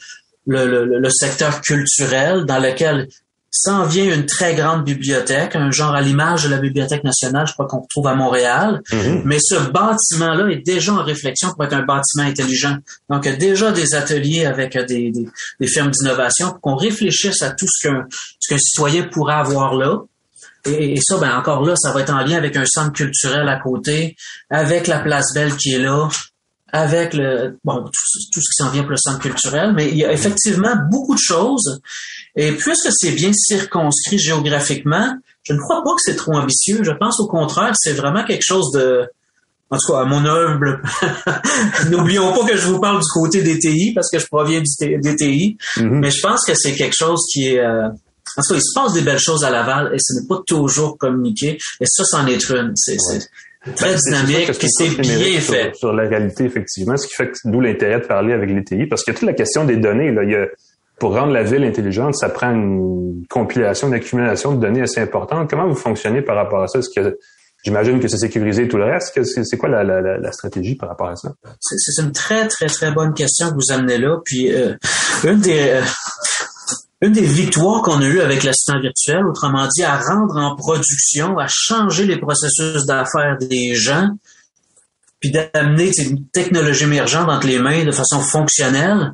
le, le, le, secteur culturel, dans lequel s'en vient une très grande bibliothèque, un genre à l'image de la Bibliothèque nationale, je crois qu'on retrouve à Montréal. Mhm. Mais ce bâtiment-là est déjà en réflexion pour être un bâtiment intelligent. Donc, il y a déjà des ateliers avec des, des, des firmes d'innovation pour qu'on réfléchisse à tout ce qu'un ce qu'un citoyen pourrait avoir là. Et, ça, ben encore là, ça va être en lien avec un centre culturel à côté, avec la place Belle qui est là, avec le bon tout, tout ce qui s'en vient pour le centre culturel. Mais il y a effectivement beaucoup de choses et puisque c'est bien circonscrit géographiquement, je ne crois pas que c'est trop ambitieux. Je pense au contraire, c'est vraiment quelque chose de, en tout cas, à mon humble. N'oublions pas que je vous parle du côté des TI parce que je proviens du des TI. Mm-hmm. Mais je pense que c'est quelque chose qui est, euh, en tout cas, il se passe des belles choses à Laval et ce n'est pas toujours communiqué. Et ça, c'en est une. C'est, très ben, dynamique, puis c'est bien fait.
Sur, la réalité, effectivement, ce qui fait d'où l'intérêt de parler avec les TI, parce qu'il y a toute la question des données. Là. Il y a, pour rendre la ville intelligente, ça prend une compilation, une accumulation de données assez importante. Comment vous fonctionnez par rapport à ça? Est-ce que J'imagine que c'est sécurisé tout le reste. C'est quoi la, la, la, stratégie par rapport à ça?
C'est une très, très, très bonne question que vous amenez là. Puis euh, une des euh, une des victoires qu'on a eues avec l'assistant virtuel, autrement dit, à rendre en production, à changer les processus d'affaires des gens, puis d'amener une technologie émergente entre les mains de façon fonctionnelle,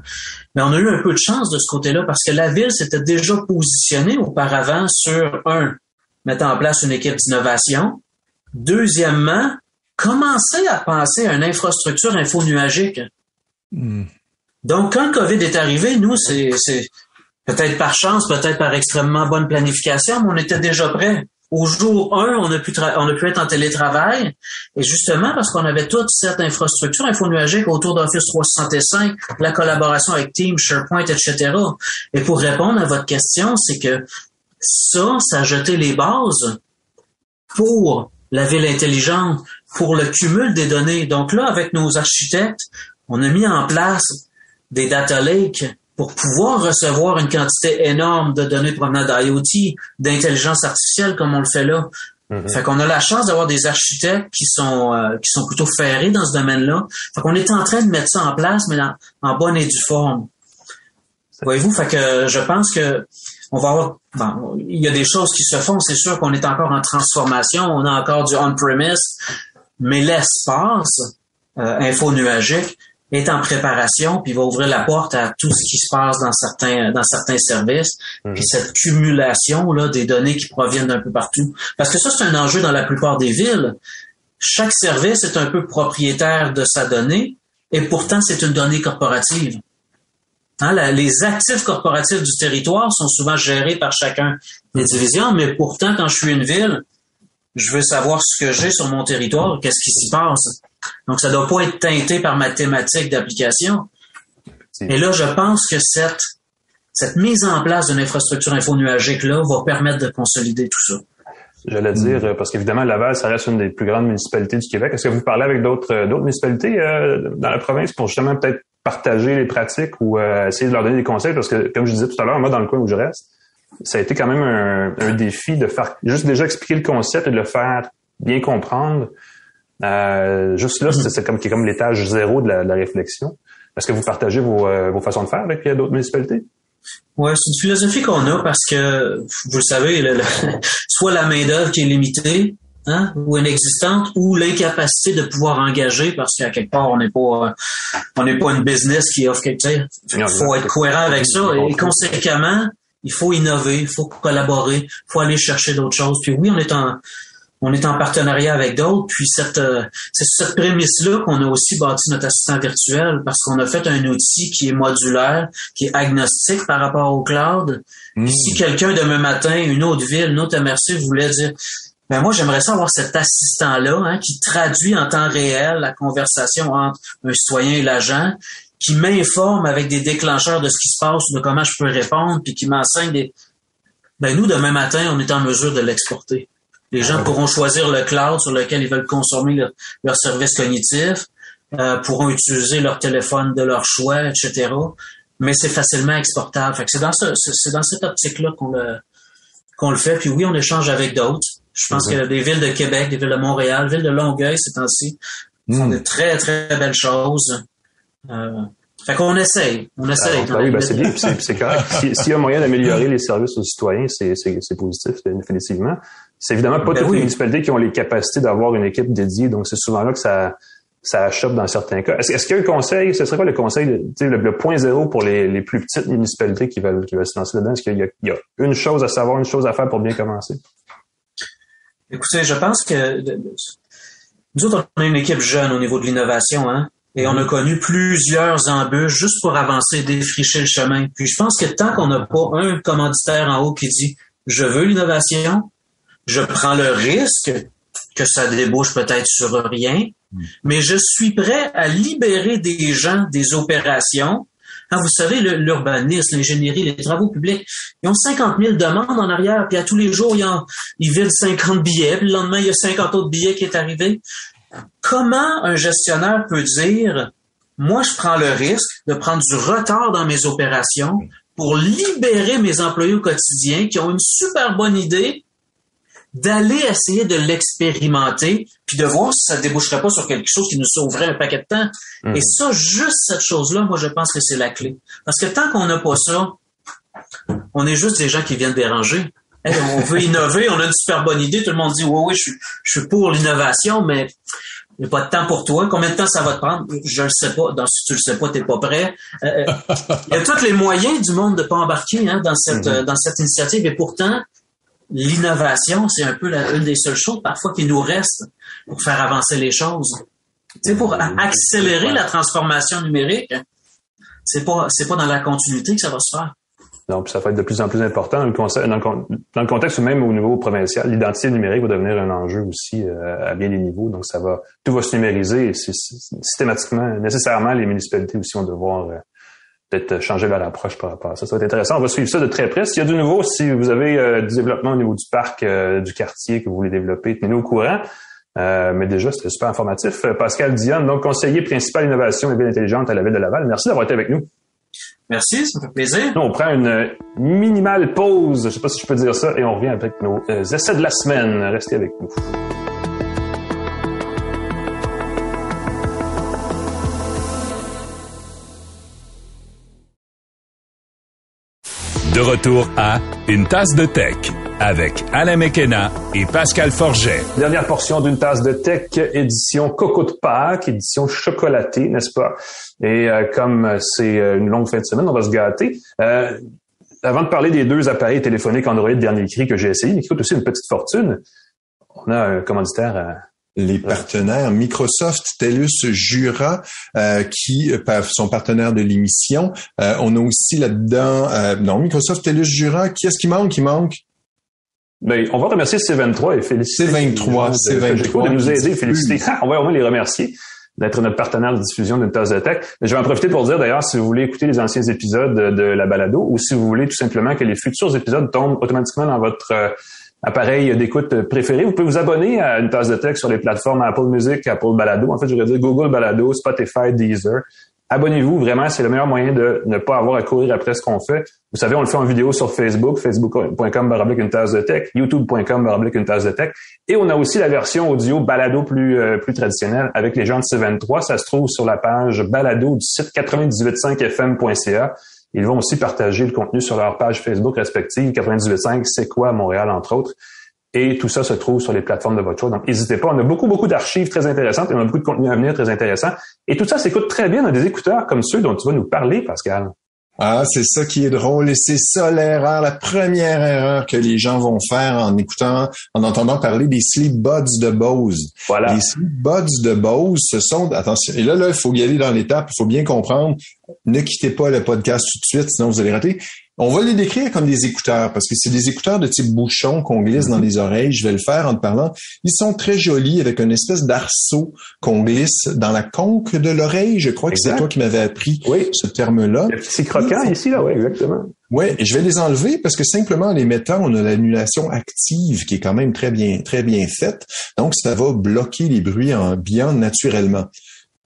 mais on a eu un peu de chance de ce côté-là parce que la ville s'était déjà positionnée auparavant sur un, mettre en place une équipe d'innovation. Deuxièmement, commencer à penser à une infrastructure info-nuagique. Hmm. Donc, quand le COVID est arrivé, nous, c'est peut-être par chance, peut-être par extrêmement bonne planification, mais on était déjà prêts au jour 1, on a pu on a pu être en télétravail et justement parce qu'on avait toute cette infrastructure infonuagique autour d'Office 365, la collaboration avec Teams, SharePoint, etc. Et pour répondre à votre question, c'est que ça, ça a jeté les bases pour la ville intelligente, pour le cumul des données. Donc là, avec nos architectes, on a mis en place des data lakes pour pouvoir recevoir une quantité énorme de données provenant d'IoT, d'intelligence artificielle comme on le fait là. Mm Fait qu'on a la chance d'avoir des architectes qui sont euh, qui sont plutôt ferrés dans ce domaine-là. Fait qu'on est en train de mettre ça en place, mais en bonne et due forme. Voyez-vous, fait que je pense que on va avoir bon, il y a des choses qui se font, c'est sûr qu'on est encore en transformation, on a encore du on-premise, mais l'espace euh, info nuagique, est en préparation, puis va ouvrir la porte à tout ce qui se passe dans certains dans certains services, mhm. puis cette cumulation là des données qui proviennent d'un peu partout. Parce que ça c'est un enjeu dans la plupart des villes. Chaque service est un peu propriétaire de sa donnée, et pourtant c'est une donnée corporative. Hein, les actifs corporatifs du territoire sont souvent gérés par chacun des divisions, mais pourtant quand je suis une ville, je veux savoir ce que j'ai sur mon territoire, qu'est-ce qui s'y passe. Donc, ça ne doit pas être teinté par ma thématique d'application. Et là, je pense que cette, mise en place d'une infrastructure infonuagique-là va permettre de consolider tout ça.
J'allais dire, euh, parce qu'évidemment, Laval, ça reste une des plus grandes municipalités du Québec. Est-ce que vous parlez avec d'autres euh, municipalités euh, dans la province pour justement peut-être partager les pratiques ou essayer de leur donner des conseils? Parce que, comme je disais tout à l'heure, moi, dans le coin où je reste, ça a été quand même un, défi de faire juste déjà expliquer le concept et de le faire bien comprendre. Euh, juste là, c'est comme, comme l'étage zéro de la, réflexion. Est-ce que vous partagez vos, euh, vos façons de faire avec d'autres municipalités?
Ouais, c'est une philosophie qu'on a parce que, vous le savez, soit la main-d'œuvre qui est limitée, hein, ou inexistante, ou l'incapacité de pouvoir engager parce qu'à quelque part, on n'est pas, on n'est pas une business qui offre quelque chose. Il faut être cohérent avec ça et conséquemment, il faut innover, il faut collaborer, il faut aller chercher d'autres choses. Puis oui, on est en, on est en partenariat avec d'autres. Puis cette, euh, c'est cette prémisse-là qu'on a aussi bâti notre assistant virtuel parce qu'on a fait un outil qui est modulaire, qui est agnostique par rapport au cloud. Puis si hmm. quelqu'un demain matin, une autre ville, une autre MRC voulait dire, ben moi j'aimerais ça avoir cet assistant-là hein, qui traduit en temps réel la conversation entre un citoyen et l'agent, qui m'informe avec des déclencheurs de ce qui se passe ou de comment je peux répondre, puis qui m'enseigne des... Ben nous, demain matin, on est en mesure de l'exporter. Les gens pourront choisir le cloud sur lequel ils veulent consommer leur, service cognitif, euh, pourront utiliser leur téléphone de leur choix, etc. Mais c'est facilement exportable. Fait que c'est dans ce, c'est dans cette optique-là qu'on le qu'on le fait. Puis oui, on échange avec d'autres. Je pense que des villes de Québec, des villes de Montréal, villes de Longueuil, ces temps-ci, font mm. de très, très belles choses. Euh, fait qu'on essaye. On essaye.
Ah, oui, ben c'est bien, c'est correct. S'il y a moyen d'améliorer les services aux citoyens, c'est positif, définitivement. C'est évidemment pas ben toutes les municipalités qui ont les capacités d'avoir une équipe dédiée, donc c'est souvent là que ça ça achoppe dans certains cas. Est-ce qu'il y a un conseil, ce serait quoi le conseil, le, le, point zéro pour les, les, plus petites municipalités qui veulent, qui veulent se lancer là-dedans? Est-ce qu'il y, y, a une chose à savoir, une chose à faire pour bien commencer?
Écoutez, je pense que nous autres, on a une équipe jeune au niveau de l'innovation, hein? Et on a connu plusieurs embûches juste pour avancer, défricher le chemin. Puis je pense que tant qu'on n'a pas un commanditaire en haut qui dit je veux l'innovation, je prends le risque que ça débouche peut-être sur rien, mais je suis prêt à libérer des gens des opérations. Hein, vous savez, l'urbanisme, l'ingénierie, les travaux publics, ils ont 50 000 demandes en arrière, puis à tous les jours, ils, ils vident 50 billets, puis le lendemain, il y a 50 autres billets qui est arrivé. Comment un gestionnaire peut dire, moi, je prends le risque de prendre du retard dans mes opérations pour libérer mes employés au quotidien qui ont une super bonne idée, d'aller essayer de l'expérimenter, puis de voir si ça déboucherait pas sur quelque chose qui nous sauverait un paquet de temps. Mmh. Et ça, juste cette chose-là, moi, je pense que c'est la clé. Parce que tant qu'on n'a pas ça, on est juste des gens qui viennent déranger on veut innover, on a une super bonne idée, tout le monde dit oui, oui, je, suis pour l'innovation, mais il n'y a pas de temps pour toi. Combien de temps ça va te prendre? Je ne sais pas. Donc, si tu le sais pas, tu n'es pas prêt. Euh, euh, il y a tous les moyens du monde de pas embarquer hein, dans cette mm-hmm. dans cette initiative. Et pourtant, l'innovation, c'est un peu la, une des seules choses parfois qui nous reste pour faire avancer les choses. C'est pour accélérer la transformation numérique. C'est pas c'est pas dans la continuité que ça va se faire.
Donc, ça va être de plus en plus important dans le, dans le, contexte même au niveau provincial. L'identité numérique va devenir un enjeu aussi euh, à bien des niveaux. Donc, ça va, tout va se numériser et systématiquement, nécessairement, les municipalités aussi vont devoir euh, peut-être changer leur approche par rapport à ça. Ça va être intéressant. On va suivre ça de très près. S'il y a du nouveau, si vous avez euh, du développement au niveau du parc, du quartier que vous voulez développer, tenez-nous au courant. mais déjà, c'était super informatif. Pascal Dionne, donc conseiller principal innovation et bien intelligente à la Ville de Laval. Merci d'avoir été avec nous.
Merci, ça me fait plaisir.
On prend une minimale pause, je sais pas si je peux dire ça, et on revient avec nos euh, essais de la semaine. Restez avec nous.
De retour à Une tasse de tech avec Alain Mekena et Pascal Forget.
Dernière portion d'une tasse de tech, édition Coco de Pâques, édition chocolatée, n'est-ce pas? Et euh, comme c'est euh, une longue fin de semaine, on va se gâter. Euh, avant de parler des deux appareils téléphoniques Android dernier cri que j'ai essayé, mais qui coûtent aussi une petite fortune, on a un commanditaire
les partenaires Microsoft, TELUS, Jura, qui sont partenaires de l'émission. on a aussi là-dedans, non, Microsoft, TELUS, Jura. Qui est-ce qui manque? Qui manque?
Ben, on va remercier C23 et féliciter.
C23, C23.
De nous aider et féliciter. on va au moins les remercier d'être notre partenaire de diffusion d'une tasse de tech. Je vais en profiter pour dire d'ailleurs, si vous voulez écouter les anciens épisodes de la balado ou si vous voulez tout simplement que les futurs épisodes tombent automatiquement dans votre euh, appareil d'écoute préféré, vous pouvez vous abonner à une tasse de tech sur les plateformes Apple Music, Apple Balado. En fait, je voudrais dire Google Balado, Spotify, Deezer. abonnez-vous. Vraiment, c'est le meilleur moyen de ne pas avoir à courir après ce qu'on fait. Vous savez, on le fait en vidéo sur Facebook, facebook.com baroblique une tasse de tech, youtube.com baroblique une tasse de tech. Et on a aussi la version audio balado plus, euh, plus traditionnelle avec les gens de C23. Ça se trouve sur la page balado du site 985fm.ca. Ils vont aussi partager le contenu sur leur page Facebook respective. 98.5, c'est quoi Montréal, entre autres. Et tout ça se trouve sur les plateformes de votre choix. Donc, n'hésitez pas. On a beaucoup, beaucoup d'archives très intéressantes et on a beaucoup de contenu à venir très intéressant. Et tout ça s'écoute très bien dans des écouteurs comme ceux dont tu vas nous parler, Pascal.
Ah, c'est ça qui est drôle et c'est ça l'erreur, la première erreur que les gens vont faire en écoutant, en entendant parler des sleep buds de Bose.
Voilà.
Les sleep buds de Bose, ce sont, attention, et là, là, il faut y aller dans l'étape, il faut bien comprendre, ne quittez pas le podcast tout de suite, sinon vous allez rater. On va les décrire comme des écouteurs parce que c'est des écouteurs de type bouchon qu'on glisse dans les oreilles. Je vais le faire en te parlant. Ils sont très jolis avec une espèce d'arceau qu'on glisse dans la conque de l'oreille. Je crois que c'est toi qui m'avais appris ce terme-là.
C'est croquant ici, là, oui, exactement.
Oui, et je vais les enlever parce que simplement en les mettant, on a l'annulation active qui est quand même très bien, très bien faite. Donc, ça va bloquer les bruits ambiants naturellement.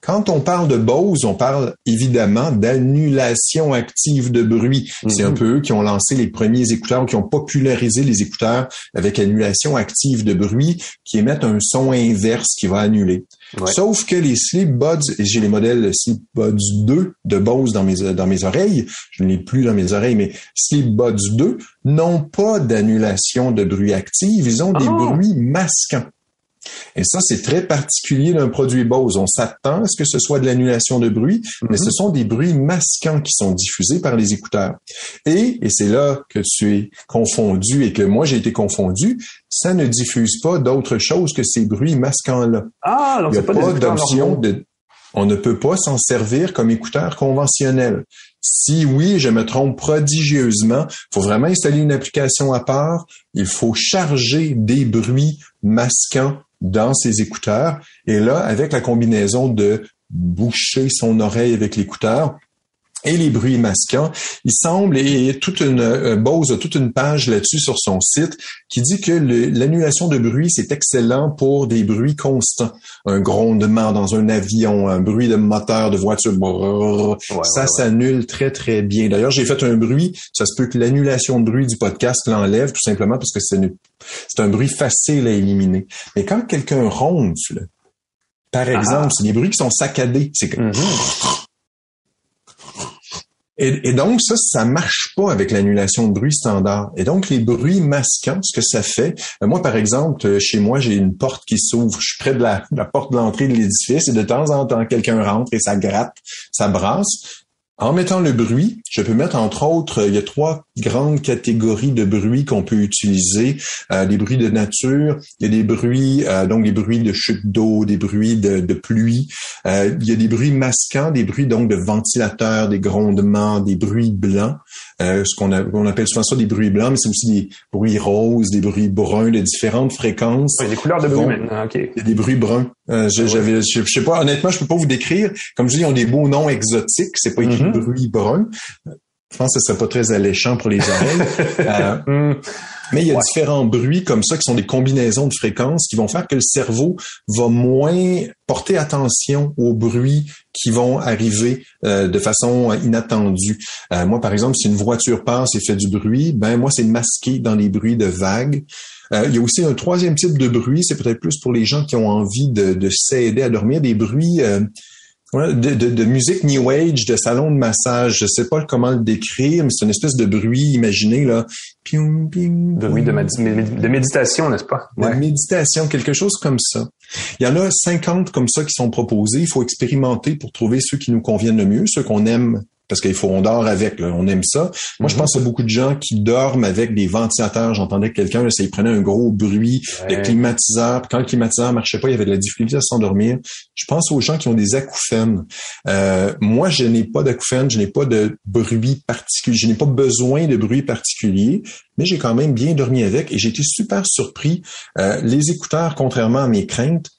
Quand on parle de Bose, on parle évidemment d'annulation active de bruit. C'est un mhm. peu eux qui ont lancé les premiers écouteurs, qui ont popularisé les écouteurs avec annulation active de bruit, qui émettent un son inverse qui va annuler. Sauf que les Sleep Buds, et j'ai les modèles Sleep Buds 2 de Bose dans mes, dans mes oreilles, je ne l'ai plus dans mes oreilles, mais Sleep Buds 2 n'ont pas d'annulation de bruit active, ils ont des ah! bruits masquants. Et ça, c'est très particulier d'un produit Bose. On s'attend à ce que ce soit de l'annulation de bruit, mais ce mhm. sont des bruits masquants qui sont diffusés par les écouteurs. Et, et c'est là que tu es confondu et que moi j'ai été confondu, ça ne diffuse pas d'autre chose que ces bruits masquants-là.
Ah, donc Il n'y a pas, d'option de...
On ne peut pas s'en servir comme écouteur conventionnel. Si oui, je me trompe prodigieusement, il faut vraiment installer une application à part. Il faut charger des bruits masquants dans ses écouteurs. Et là, avec la combinaison de boucher son oreille avec l'écouteur, et les bruits masquants. Il semble, et toute une, euh, Bose a toute une page là-dessus sur son site qui dit que l'annulation de bruit, c'est excellent pour des bruits constants. Un grondement dans un avion, un bruit de moteur de voiture, ça s'annule très, très bien. D'ailleurs, j'ai fait un bruit, ça se peut que l'annulation de bruit du podcast l'enlève tout simplement parce que c'est un bruit facile à éliminer. Mais quand quelqu'un ronfle, par ah. exemple, c'est des bruits qui sont saccadés. C'est que... Mm-hmm. Et, donc, ça, ça marche pas avec l'annulation de bruit standard. Et donc, les bruits masquants, ce que ça fait, euh, moi, par exemple, euh, chez moi, j'ai une porte qui s'ouvre. Je suis près de la, la porte de l'entrée de l'édifice et de temps en temps, quelqu'un rentre et ça gratte, ça brasse. En mettant le bruit, je peux mettre entre autres, il y a trois grandes catégories de bruits qu'on peut utiliser. Euh, des bruits de nature, il y a des bruits, euh, donc des bruits de chute d'eau, des bruits de, pluie. Euh, il y a des bruits masquants, des bruits donc de ventilateurs, des grondements, des bruits blancs. ce qu'on on appelle souvent ça des bruits blancs, mais c'est aussi des bruits roses, des bruits bruns de différentes fréquences.
des couleurs de bruit maintenant, ok. Il
y a des bruits bruns. J'avais, je, sais pas, honnêtement, je peux pas vous décrire. Comme je dis, ils ont des beaux noms exotiques. C'est pas écrit mm-hmm. bruit brun. Je pense que ce serait pas très alléchant pour les oreilles. Euh, mais il y a différents bruits comme ça qui sont des combinaisons de fréquences qui vont faire que le cerveau va moins porter attention aux bruits qui vont arriver euh, de façon inattendue. Euh, moi, par exemple, si une voiture passe et fait du bruit, ben moi, c'est masqué dans les bruits de vagues. il y a aussi un troisième type de bruit, c'est peut-être plus pour les gens qui ont envie de, de s'aider à dormir, des bruits de, de, musique new age, de salon de massage. Je sais pas comment le décrire, mais c'est une espèce de bruit imaginé là.
de bruit de, de méditation, n'est-ce pas?
De méditation, quelque chose comme ça. Il y en a 50 comme ça qui sont proposés. Il faut expérimenter pour trouver ceux qui nous conviennent le mieux, ceux qu'on aime parce qu'il faut on dort avec, on aime ça. Moi, je mhm. pense à beaucoup de gens qui dorment avec des ventilateurs. J'entendais que quelqu'un, ça, il prenait un gros bruit, de climatiseur, puis quand le climatiseur marchait pas, il y avait de la difficulté à s'endormir. Je pense aux gens qui ont des acouphènes. Euh, moi, je n'ai pas d'acouphènes, je n'ai pas de bruit particulier, je n'ai pas besoin de bruit particulier, mais j'ai quand même bien dormi avec et j'ai été super surpris. Euh, les écouteurs, contrairement à mes craintes,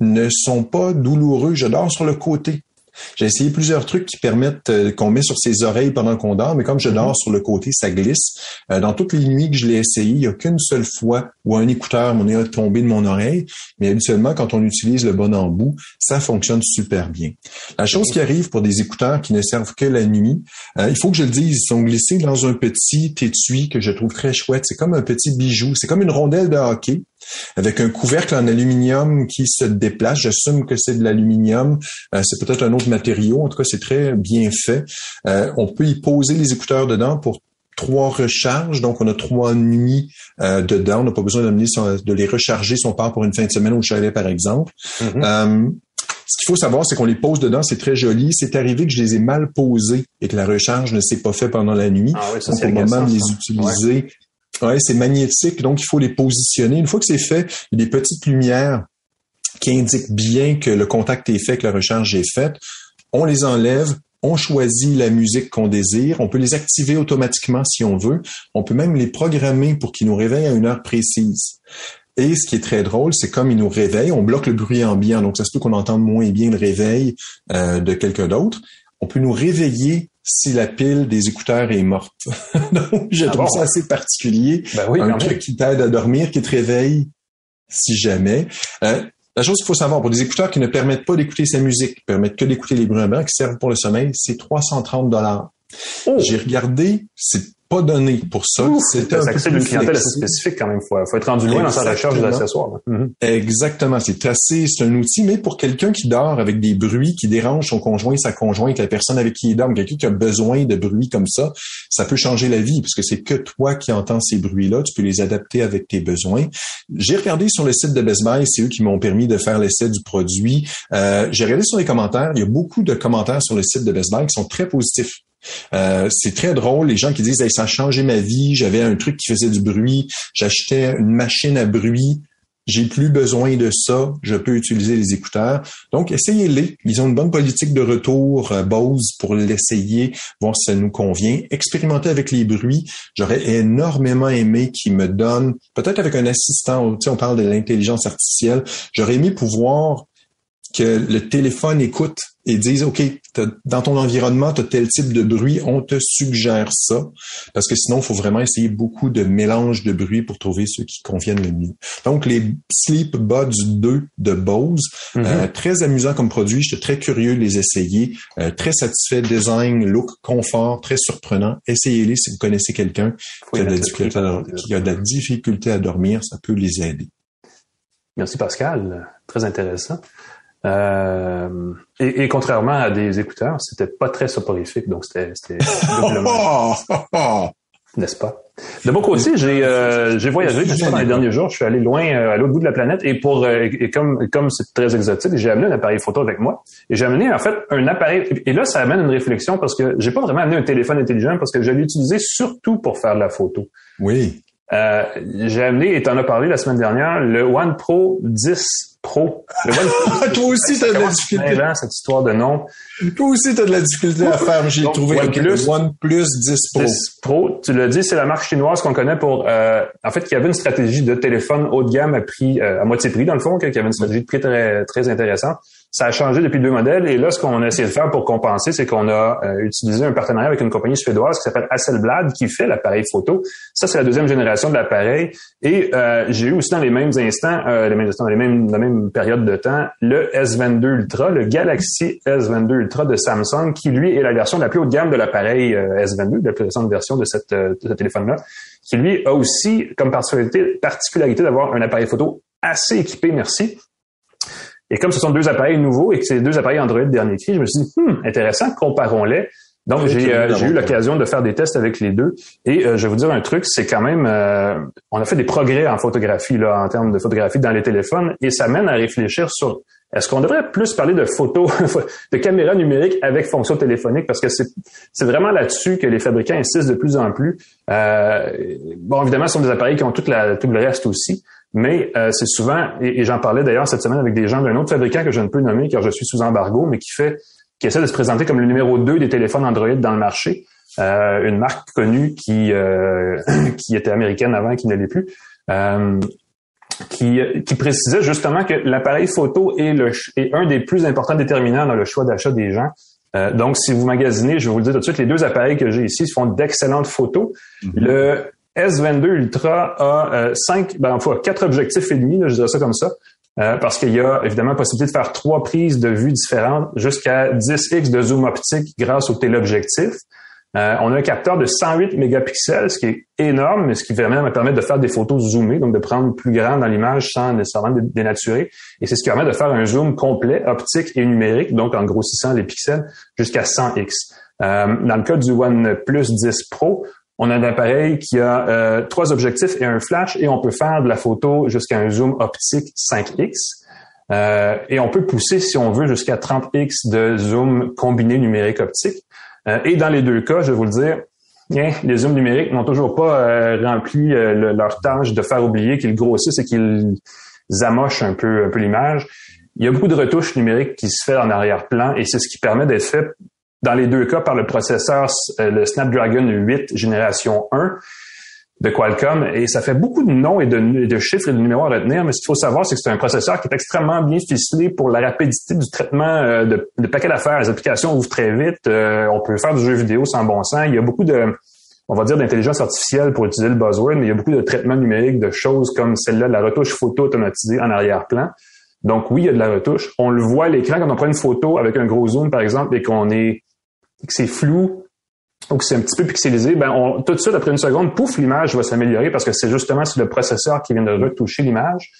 ne sont pas douloureux. Je dors sur le côté. J'ai essayé plusieurs trucs qui permettent euh, qu'on met sur ses oreilles pendant qu'on dort, mais comme je dors sur le côté, ça glisse. Euh, dans toutes les nuits que je l'ai essayé, il n'y a qu'une seule fois où un écouteur mon est tombé de mon oreille, mais habituellement, quand on utilise le bon embout, ça fonctionne super bien. La chose qui arrive pour des écouteurs qui ne servent que la nuit, euh, il faut que je le dise, ils sont glissés dans un petit étui que je trouve très chouette. C'est comme un petit bijou. C'est comme une rondelle de hockey avec un couvercle en aluminium qui se déplace. J'assume que c'est de l'aluminium. Euh, c'est peut-être un autre matériau. En tout cas, c'est très bien fait. Euh, on peut y poser les écouteurs dedans pour trois recharges. Donc, on a trois nuits euh, dedans. On n'a pas besoin de les recharger si on part pour une fin de semaine au chalet, par exemple. Mm-hmm. ce qu'il faut savoir, c'est qu'on les pose dedans, c'est très joli. C'est arrivé que je les ai mal posés et que la recharge ne s'est pas fait pendant la nuit.
Ah oui, ça,
Donc, au moment de les utiliser, Ouais, c'est magnétique, donc il faut les positionner. Une fois que c'est fait, il y a des petites lumières qui indiquent bien que le contact est fait, que la recharge est faite. On les enlève, on choisit la musique qu'on désire, on peut les activer automatiquement si on veut, on peut même les programmer pour qu'ils nous réveillent à une heure précise. Et ce qui est très drôle, c'est comme ils nous réveillent, on bloque le bruit ambiant, donc ça se peut qu'on entende moins bien le réveil euh, de quelqu'un d'autre. On peut nous réveiller si la pile des écouteurs est morte. Donc, je ah trouve ça assez particulier.
Ben oui,
un truc qui t'aide à dormir, qui te réveille si jamais. Euh, la chose qu'il faut savoir pour des écouteurs qui ne permettent pas d'écouter sa musique, qui permettent que d'écouter les bruits ambiants, qui servent pour le sommeil, c'est 330 dollars. Oh. J'ai regardé, c'est pas donné pour ça.
C'est accès d'une clientèle assez spécifique quand même. Faut, faut être rendu loin dans sa recherche d'accessoires.
Mhm. Exactement. C'est assez, c'est un outil, mais pour quelqu'un qui dort avec des bruits qui dérangent son conjoint, sa conjointe, la personne avec qui il dort, quelqu'un qui a besoin de bruits comme ça, ça peut changer la vie parce que c'est que toi qui entends ces bruits-là. Tu peux les adapter avec tes besoins. J'ai regardé sur le site de Best Buy, c'est eux qui m'ont permis de faire l'essai du produit. Euh, J'ai regardé sur les commentaires. Il y a beaucoup de commentaires sur le site de Best Buy qui sont très positifs. Euh, c'est très drôle, les gens qui disent ça a changé ma vie, j'avais un truc qui faisait du bruit, j'achetais une machine à bruit, j'ai plus besoin de ça, je peux utiliser les écouteurs. Donc, essayez-les. Ils ont une bonne politique de retour euh, Bose pour l'essayer, voir si ça nous convient. Expérimentez avec les bruits. J'aurais énormément aimé qu'ils me donnent, peut-être avec un assistant, on parle de l'intelligence artificielle, j'aurais aimé pouvoir que le téléphone écoute et dise, OK, dans ton environnement, tu as tel type de bruit, on te suggère ça, parce que sinon, il faut vraiment essayer beaucoup de mélanges de bruits pour trouver ceux qui conviennent le mieux. Donc, les Sleep Buds 2 de Bose, mm-hmm. euh, très amusant comme produit, j'étais très curieux de les essayer, euh, très satisfait, design, look, confort, très surprenant. Essayez-les si vous connaissez quelqu'un qui, qui a de la difficulté à dormir, ça peut les aider.
Merci Pascal, très intéressant. Euh, et, contrairement à des écouteurs, c'était pas très soporifique, donc c'était n'est-ce pas? De mon côté, j'ai euh, j'ai voyagé dans les derniers jours. Je suis allé loin euh, à l'autre bout de la planète et pour et comme comme c'est très exotique, j'ai amené un appareil photo avec moi et j'ai amené en fait un appareil et là ça amène une réflexion parce que j'ai pas vraiment amené un téléphone intelligent parce que je l'ai utilisé surtout pour faire de la photo.
Oui.
Euh, j'ai amené, et t'en as parlé la semaine dernière, le One Pro 10 Pro.
Toi aussi, t'as de la difficulté.
cette histoire de nom.
Toi aussi, t'as de la difficulté à faire. J'ai trouvé
OnePlus,
OnePlus 10 Pro.
10 Pro, tu l'as dit, c'est la marque chinoise qu'on connaît pour, euh, en fait, qui avait une stratégie de téléphone haut de gamme à prix, euh, à moitié prix, dans le fond, qui avait une stratégie de prix très, très intéressante. Ça a changé depuis deux modèles et là, ce qu'on a essayé de faire pour compenser, c'est qu'on a euh, utilisé un partenariat avec une compagnie suédoise qui s'appelle Hasselblad qui fait l'appareil photo. Ça, c'est la deuxième génération de l'appareil. Et euh, j'ai eu aussi dans les mêmes instants, euh, les mêmes instants, dans les mêmes, la même période de temps, le S22 Ultra, le Galaxy S22 Ultra de Samsung, qui lui est la version la plus haut de gamme de l'appareil S22, la plus récente version de, cette, de ce téléphone-là, qui lui a aussi comme particularité, particularité d'avoir un appareil photo assez équipé, merci, et comme ce sont deux appareils nouveaux et que c'est deux appareils Android dernier cri, je me suis dit, hmm, intéressant, comparons-les. Donc, j'ai euh, eu l'occasion de faire des tests avec les deux. Et euh, je vais vous dire un truc, c'est quand même... Euh, on a fait des progrès en photographie, là, en termes de photographie dans les téléphones, et ça mène à réfléchir sur est-ce qu'on devrait plus parler de photos, de caméras numériques avec fonction téléphonique, parce que c'est vraiment là-dessus que les fabricants insistent de plus en plus. bon, évidemment, ce sont des appareils qui ont toute la, tout le reste aussi, mais euh, c'est souvent, et, j'en parlais d'ailleurs cette semaine avec des gens d'un autre fabricant que je ne peux nommer car je suis sous embargo, mais qui fait, qui essaie de se présenter comme le numéro 2 des téléphones Android dans le marché. Euh, une marque connue qui, euh, qui était américaine avant et qui ne l'est plus. qui, qui précisait justement que l'appareil photo est, le, est un des plus importants déterminants dans le choix d'achat des gens. Euh, donc, si vous magasinez, je vais vous le dire tout de suite, les deux appareils que j'ai ici font d'excellentes photos. Mm-hmm. Le S22 Ultra a euh, cinq, ben, enfin, quatre objectifs et demi, je dirais ça comme ça. Euh, parce qu'il y a évidemment possibilité de faire trois prises de vue différentes jusqu'à 10x de zoom optique grâce au téléobjectif. Euh, on a un capteur de 108 mégapixels, ce qui est énorme, mais ce qui permet me permettre de faire des photos zoomées, donc de prendre plus grand dans l'image sans nécessairement dénaturer. Et c'est ce qui permet de faire un zoom complet, optique et numérique, donc en grossissant les pixels jusqu'à 100x. Euh, dans le cas du OnePlus 10 Pro, on a un appareil qui a euh, trois objectifs et un flash et on peut faire de la photo jusqu'à un zoom optique 5x. Euh, et on peut pousser, si on veut, jusqu'à 30x de zoom combiné numérique optique. Euh, et dans les deux cas, je vais vous le dire, les zooms numériques n'ont toujours pas rempli leur tâche de faire oublier qu'ils grossissent et qu'ils amochent un peu, un peu l'image. Il y a beaucoup de retouches numériques qui se fait en arrière-plan et c'est ce qui permet d'être fait dans les deux cas par le processeur, euh, le Snapdragon 8 génération 1 de Qualcomm. Et ça fait beaucoup de noms et de, chiffres et de numéros à retenir, mais ce qu'il faut savoir, c'est que c'est un processeur qui est extrêmement bien ficelé pour la rapidité du traitement euh, de, de paquets d'affaires. Les applications ouvrent très vite. Euh, on peut faire du jeu vidéo sans bon sens. Il y a beaucoup de, on va dire, d'intelligence artificielle pour utiliser le buzzword, mais il y a beaucoup de traitements numériques de choses comme celle-là, la retouche photo automatisée en arrière-plan. Donc oui, il y a de la retouche. On le voit à l'écran quand on prend une photo avec un gros zoom, par exemple, et qu'on est que c'est flou ou que c'est un petit peu pixelisé, ben on, tout de suite, après une seconde, pouf, l'image va s'améliorer parce que c'est justement c'est le processeur qui vient de retoucher l'image.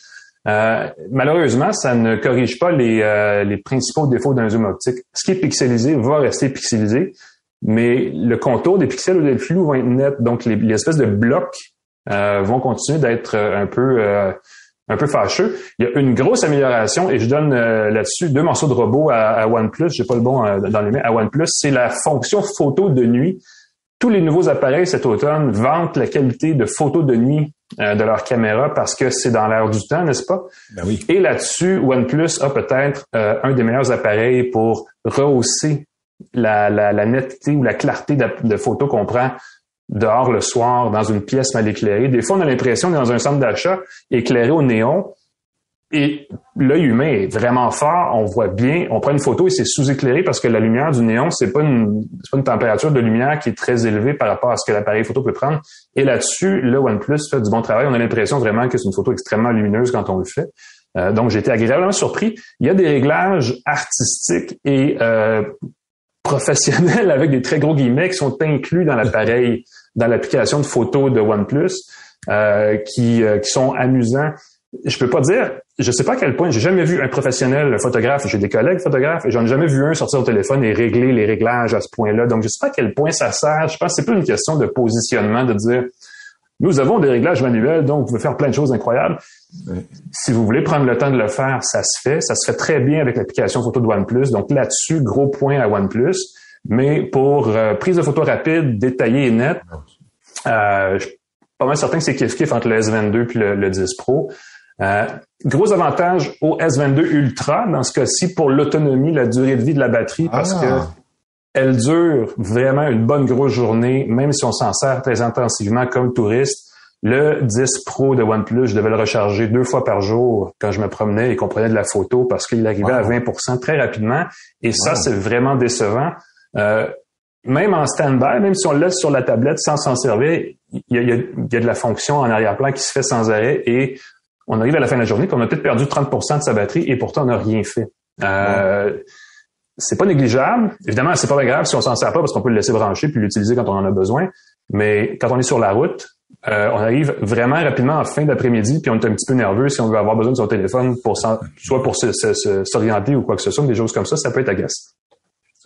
Euh, malheureusement, ça ne corrige pas les, euh, les principaux défauts d'un zoom optique. Ce qui est pixelisé va rester pixelisé, mais le contour des pixels ou des flous vont être net. Donc, les, espèces de blocs euh, vont continuer d'être un peu un peu fâcheux. Il y a une grosse amélioration et je donne euh, là-dessus deux morceaux de robot à, à OnePlus. J'ai pas le bon euh, dans les mains. À OnePlus, c'est la fonction photo de nuit. Tous les nouveaux appareils cet automne vantent la qualité de photo de nuit euh, de leur caméra parce que c'est dans l'air du temps, n'est-ce pas?
Ben oui.
Et là-dessus, OnePlus a peut-être un des meilleurs appareils pour rehausser la, la, la, netteté ou la clarté de, de photos qu'on prend dehors le soir dans une pièce mal éclairée. Des fois, on a l'impression d'être dans un centre d'achat éclairé au néon et l'œil humain est vraiment fort. On voit bien. On prend une photo et c'est sous-éclairé parce que la lumière du néon, c'est pas une, pas une température de lumière qui est très élevée par rapport à ce que l'appareil photo peut prendre. Et là-dessus, le OnePlus fait du bon travail. On a l'impression vraiment que c'est une photo extrêmement lumineuse quand on le fait. Euh, donc, j'ai été agréablement surpris. Il y a des réglages artistiques et euh, professionnels avec des très gros guillemets qui sont inclus dans l'appareil, dans l'application de photo de OnePlus, euh, qui, euh, qui sont amusants. Je peux pas dire, je sais pas à quel point, j'ai jamais vu un professionnel photographe, j'ai des collègues photographes, et j'en ai jamais vu un sortir au téléphone et régler les réglages à ce point-là. Donc, je sais pas à quel point ça sert. Je pense que c'est plus une question de positionnement, de dire, nous avons des réglages manuels, donc vous pouvez faire plein de choses incroyables. Si vous voulez prendre le temps de le faire, ça se fait. Ça se fait très bien avec l'application photo de OnePlus. Donc là-dessus, gros point à OnePlus. Mais pour euh, prise de photo rapide, détaillée et nette, euh, je suis pas mal certain que c'est kiff-kiff entre le S22 puis le, 10 Pro. Euh, gros avantage au S22 Ultra, dans ce cas-ci, pour l'autonomie, la durée de vie de la batterie, parce que ah elle dure vraiment une bonne grosse journée, même si on s'en sert très intensivement comme touriste. Le 10 Pro de OnePlus, je devais le recharger deux fois par jour quand je me promenais et qu'on prenait de la photo parce qu'il arrivait à 20% très rapidement. Et ça, c'est vraiment décevant. Euh, même en stand-by, même si on le laisse sur la tablette sans s'en servir, il y, a, y a, de la fonction en arrière-plan qui se fait sans arrêt et on arrive à la fin de la journée qu'on a peut-être perdu 30% de sa batterie et pourtant on n'a rien fait. Euh, c'est pas négligeable. Évidemment, c'est pas grave si on s'en sert pas parce qu'on peut le laisser brancher puis l'utiliser quand on en a besoin. Mais quand on est sur la route, euh, on arrive vraiment rapidement en fin d'après-midi puis on est un petit peu nerveux si on veut avoir besoin de son téléphone pour soit pour s'orienter ou quoi que ce soit, des choses comme ça, ça peut être agaçant.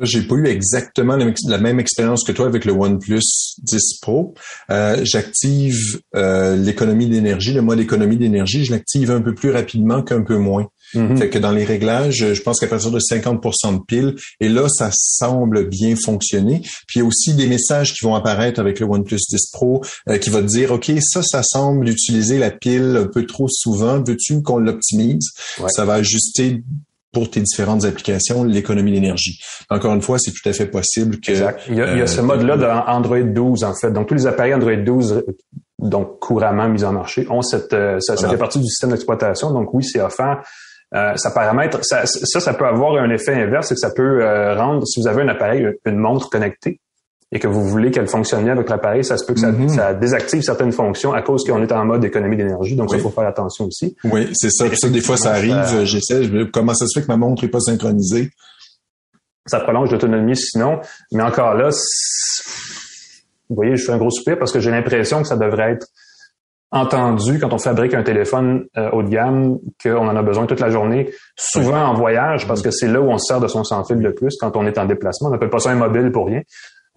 J'ai pas eu exactement la même expérience que toi avec le OnePlus 10 Pro. Euh, j'active euh, l'économie d'énergie, le mode économie d'énergie, je l'active un peu plus rapidement qu'un peu moins. Mm-hmm. Fait que dans les réglages, je pense qu'à partir de 50% de pile, et là, ça semble bien fonctionner. Puis il y a aussi des messages qui vont apparaître avec le OnePlus 10 Pro euh, qui va te dire, OK, ça, ça semble utiliser la pile un peu trop souvent. Veux-tu qu'on l'optimise? Ça va ajuster pour tes différentes applications l'économie d'énergie. Encore une fois, c'est tout à fait possible que...
Exact. Il y a, ce euh, mode-là dans Android 12, en fait. Donc, tous les appareils Android 12 donc couramment mises en marché, ont cette, ça, ça fait partie du système d'exploitation. Donc oui, c'est offert. Ça paramètre, ça, ça, ça peut avoir un effet inverse, c'est que ça peut rendre, si vous avez un appareil, une montre connectée, et que vous voulez qu'elle fonctionne bien avec l'appareil, ça se peut que ça, mm-hmm. désactive certaines fonctions à cause qu'on est en mode économie d'énergie. Donc, il faut faire attention aussi.
Oui, c'est ça. ça, des fois, ça arrive. J'essaie. Comment ça se fait que ma montre n'est pas synchronisée?
Ça prolonge l'autonomie sinon. Mais encore là, vous voyez, je fais un gros soupir parce que j'ai l'impression que ça devrait être entendu quand on fabrique un téléphone euh, haut de gamme qu'on en a besoin toute la journée, souvent en voyage, parce que c'est là où on se sert de son sans fil le plus quand on est en déplacement. On n'appelle pas ça un mobile pour rien.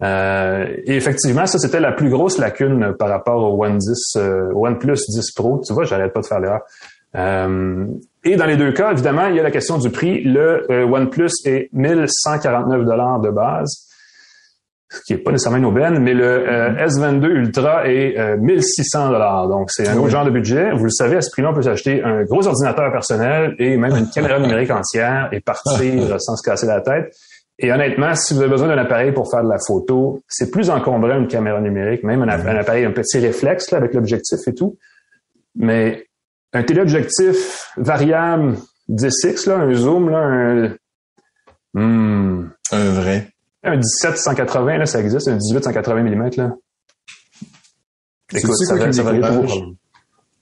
Euh, et effectivement, ça, c'était la plus grosse lacune par rapport au One 10, euh, OnePlus 10 Pro. Tu vois, j'arrête pas de faire l'erreur. Euh, et dans les deux cas, évidemment, il y a la question du prix. Le OnePlus est 1149 dollars de base, ce qui est pas nécessairement une aubaine, mais le S22 Ultra est 1600 dollars. Donc, c'est un autre genre de budget. Vous le savez, à ce prix-là, on peut s'acheter un gros ordinateur personnel et même une caméra numérique entière et partir sans se casser la tête. Et honnêtement, si vous avez besoin d'un appareil pour faire de la photo, c'est plus encombrant une caméra numérique, même un, appareil, un petit réflexe là, avec l'objectif et tout. Mais un téléobjectif variable 10x, là, un zoom, là, un,
hmm, un vrai.
Un 17-180, là, ça existe, un 18-180 mm, là. Écoute, ça, ça, va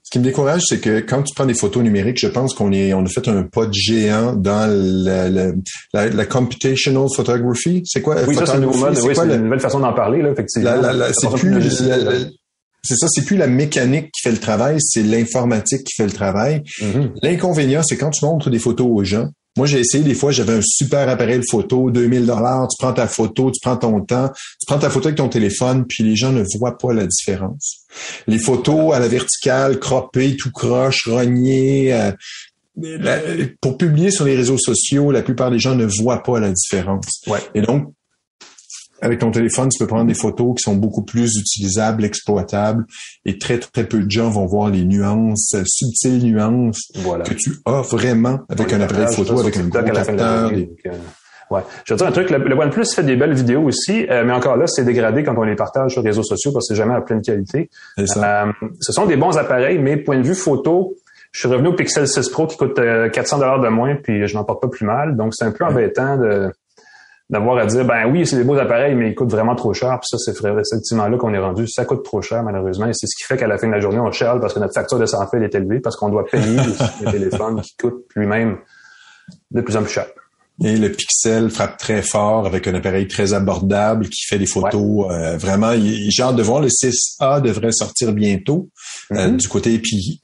ce qui me décourage, c'est que quand tu prends des photos numériques, je pense qu'on est, on a fait un pas de géant dans la, la, la, computational photography. C'est quoi?
Oui, ça, c'est une nouvelle façon d'en parler, là,
c'est plus, c'est ça, c'est plus la mécanique qui fait le travail, c'est l'informatique qui fait le travail. Mm-hmm. L'inconvénient, c'est quand tu montres des photos aux gens, moi, j'ai essayé des fois, j'avais un super appareil de photo, 2000 dollars, tu prends ta photo, tu prends ton temps, tu prends ta photo avec ton téléphone, puis les gens ne voient pas la différence. Les photos à la verticale, croppées, tout croche, rognées, euh, pour publier sur les réseaux sociaux, la plupart des gens ne voient pas la différence.
Ouais.
Et donc, avec ton téléphone, tu peux prendre des photos qui sont beaucoup plus utilisables, exploitables, et très, très peu de gens vont voir les nuances, euh, subtiles nuances que tu as vraiment avec un appareil photo, avec un gros capteur.
Ouais. Je veux dire un truc, le, OnePlus fait des belles vidéos aussi, euh, mais encore là, c'est dégradé quand on les partage sur les réseaux sociaux parce que c'est jamais à pleine qualité.
Ça.
Euh, ce sont des bons appareils, mais point de vue photo, je suis revenu au Pixel 6 Pro qui coûte 400 dollars de moins, puis je n'en porte pas plus mal. Donc c'est un peu embêtant de d'avoir à dire ben oui c'est des beaux appareils mais ils coûtent vraiment trop cher puis ça c'est effectivement là qu'on est rendu ça coûte trop cher malheureusement et c'est ce qui fait qu'à la fin de la journée on charle parce que notre facture de fil est élevée parce qu'on doit payer le téléphone qui coûte lui-même de plus en plus cher.
Et le Pixel frappe très fort avec un appareil très abordable qui fait des photos euh, vraiment. J'ai hâte de voir le 6A devrait sortir bientôt euh, mm-hmm. du côté puis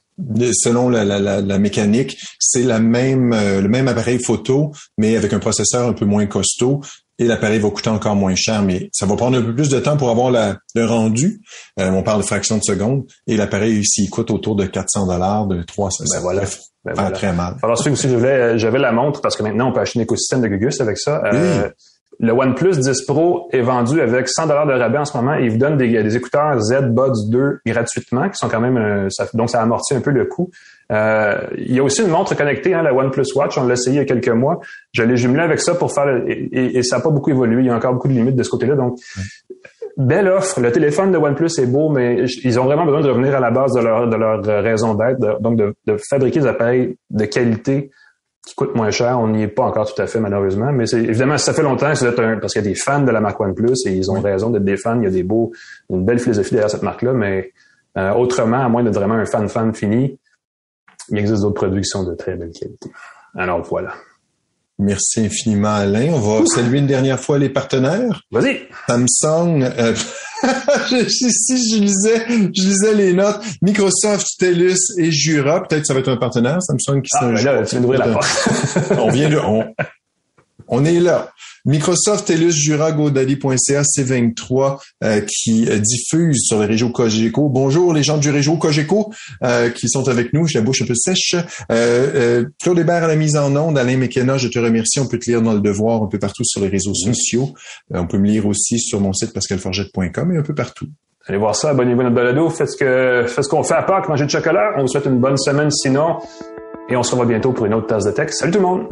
selon la, la, la, mécanique, c'est la même euh, le même appareil photo, mais avec un processeur un peu moins costaud. Et l'appareil va coûter encore moins cher, mais ça va prendre un peu plus de temps pour avoir le rendu. Euh, on parle de fraction de seconde. Et l'appareil ici coûte autour de 400 dollars, de 300.
Ben voilà.
Ben pas très mal.
Alors, aussi, euh, j'avais la montre parce que maintenant, on peut acheter un écosystème de Gugus avec ça. Le OnePlus 10 Pro est vendu avec 100 dollars de rabais en ce moment et il vous donne des, écouteurs Z-Buds 2 gratuitement, qui sont quand même, euh, donc ça amortit un peu le coût. Euh, il y a aussi une montre connectée, hein, la OnePlus Watch. On l'a essayé il y a quelques mois. Je l'ai jumelé avec ça pour faire, et, ça n'a pas beaucoup évolué. Il y a encore beaucoup de limites de ce côté-là. Donc, belle offre. Le téléphone de OnePlus est beau, mais ils ont vraiment besoin de revenir à la base de leur, de leur raison d'être, donc de, fabriquer des appareils de qualité qui coûte moins cher. On n'y est pas encore tout à fait, malheureusement. Mais c'est évidemment, ça fait longtemps que vous un, parce qu'il y a des fans de la marque OnePlus et ils ont raison d'être des fans. Il y a des beaux, une belle philosophie derrière cette marque-là, mais euh, autrement, à moins d'être vraiment un fan-fan fini, il existe d'autres produits qui sont de très belle qualité. Alors voilà.
Merci infiniment, Alain. On va saluer une dernière fois les partenaires.
Vas-y.
Samsung. Euh, si je lisais, je lisais les notes. Microsoft, TELUS et Jura. Peut-être que ça va être un partenaire. Samsung qui
ah, là, tu viens d'ouvrir la porte.
on vient de, on, on est là. Microsoft, TELUS, Jura, GoDaddy.ca, C23 euh, qui euh, diffuse sur le réseau Cogeco. Bonjour les gens du réseau Cogeco euh, qui sont avec nous. J'ai la bouche un peu sèche. Claude Hébert à la mise en onde. Alain McKenna, je te remercie. On peut te lire dans le devoir un peu partout sur les réseaux sociaux. on peut me lire aussi sur mon site pascalforgette.com et un peu partout.
Allez voir ça, abonnez-vous à notre balado, faites ce que faites ce qu'on fait à Pâques, manger de chocolat. On vous souhaite une bonne semaine sinon. Et on se revoit bientôt pour une autre tasse de texte. Salut tout le monde!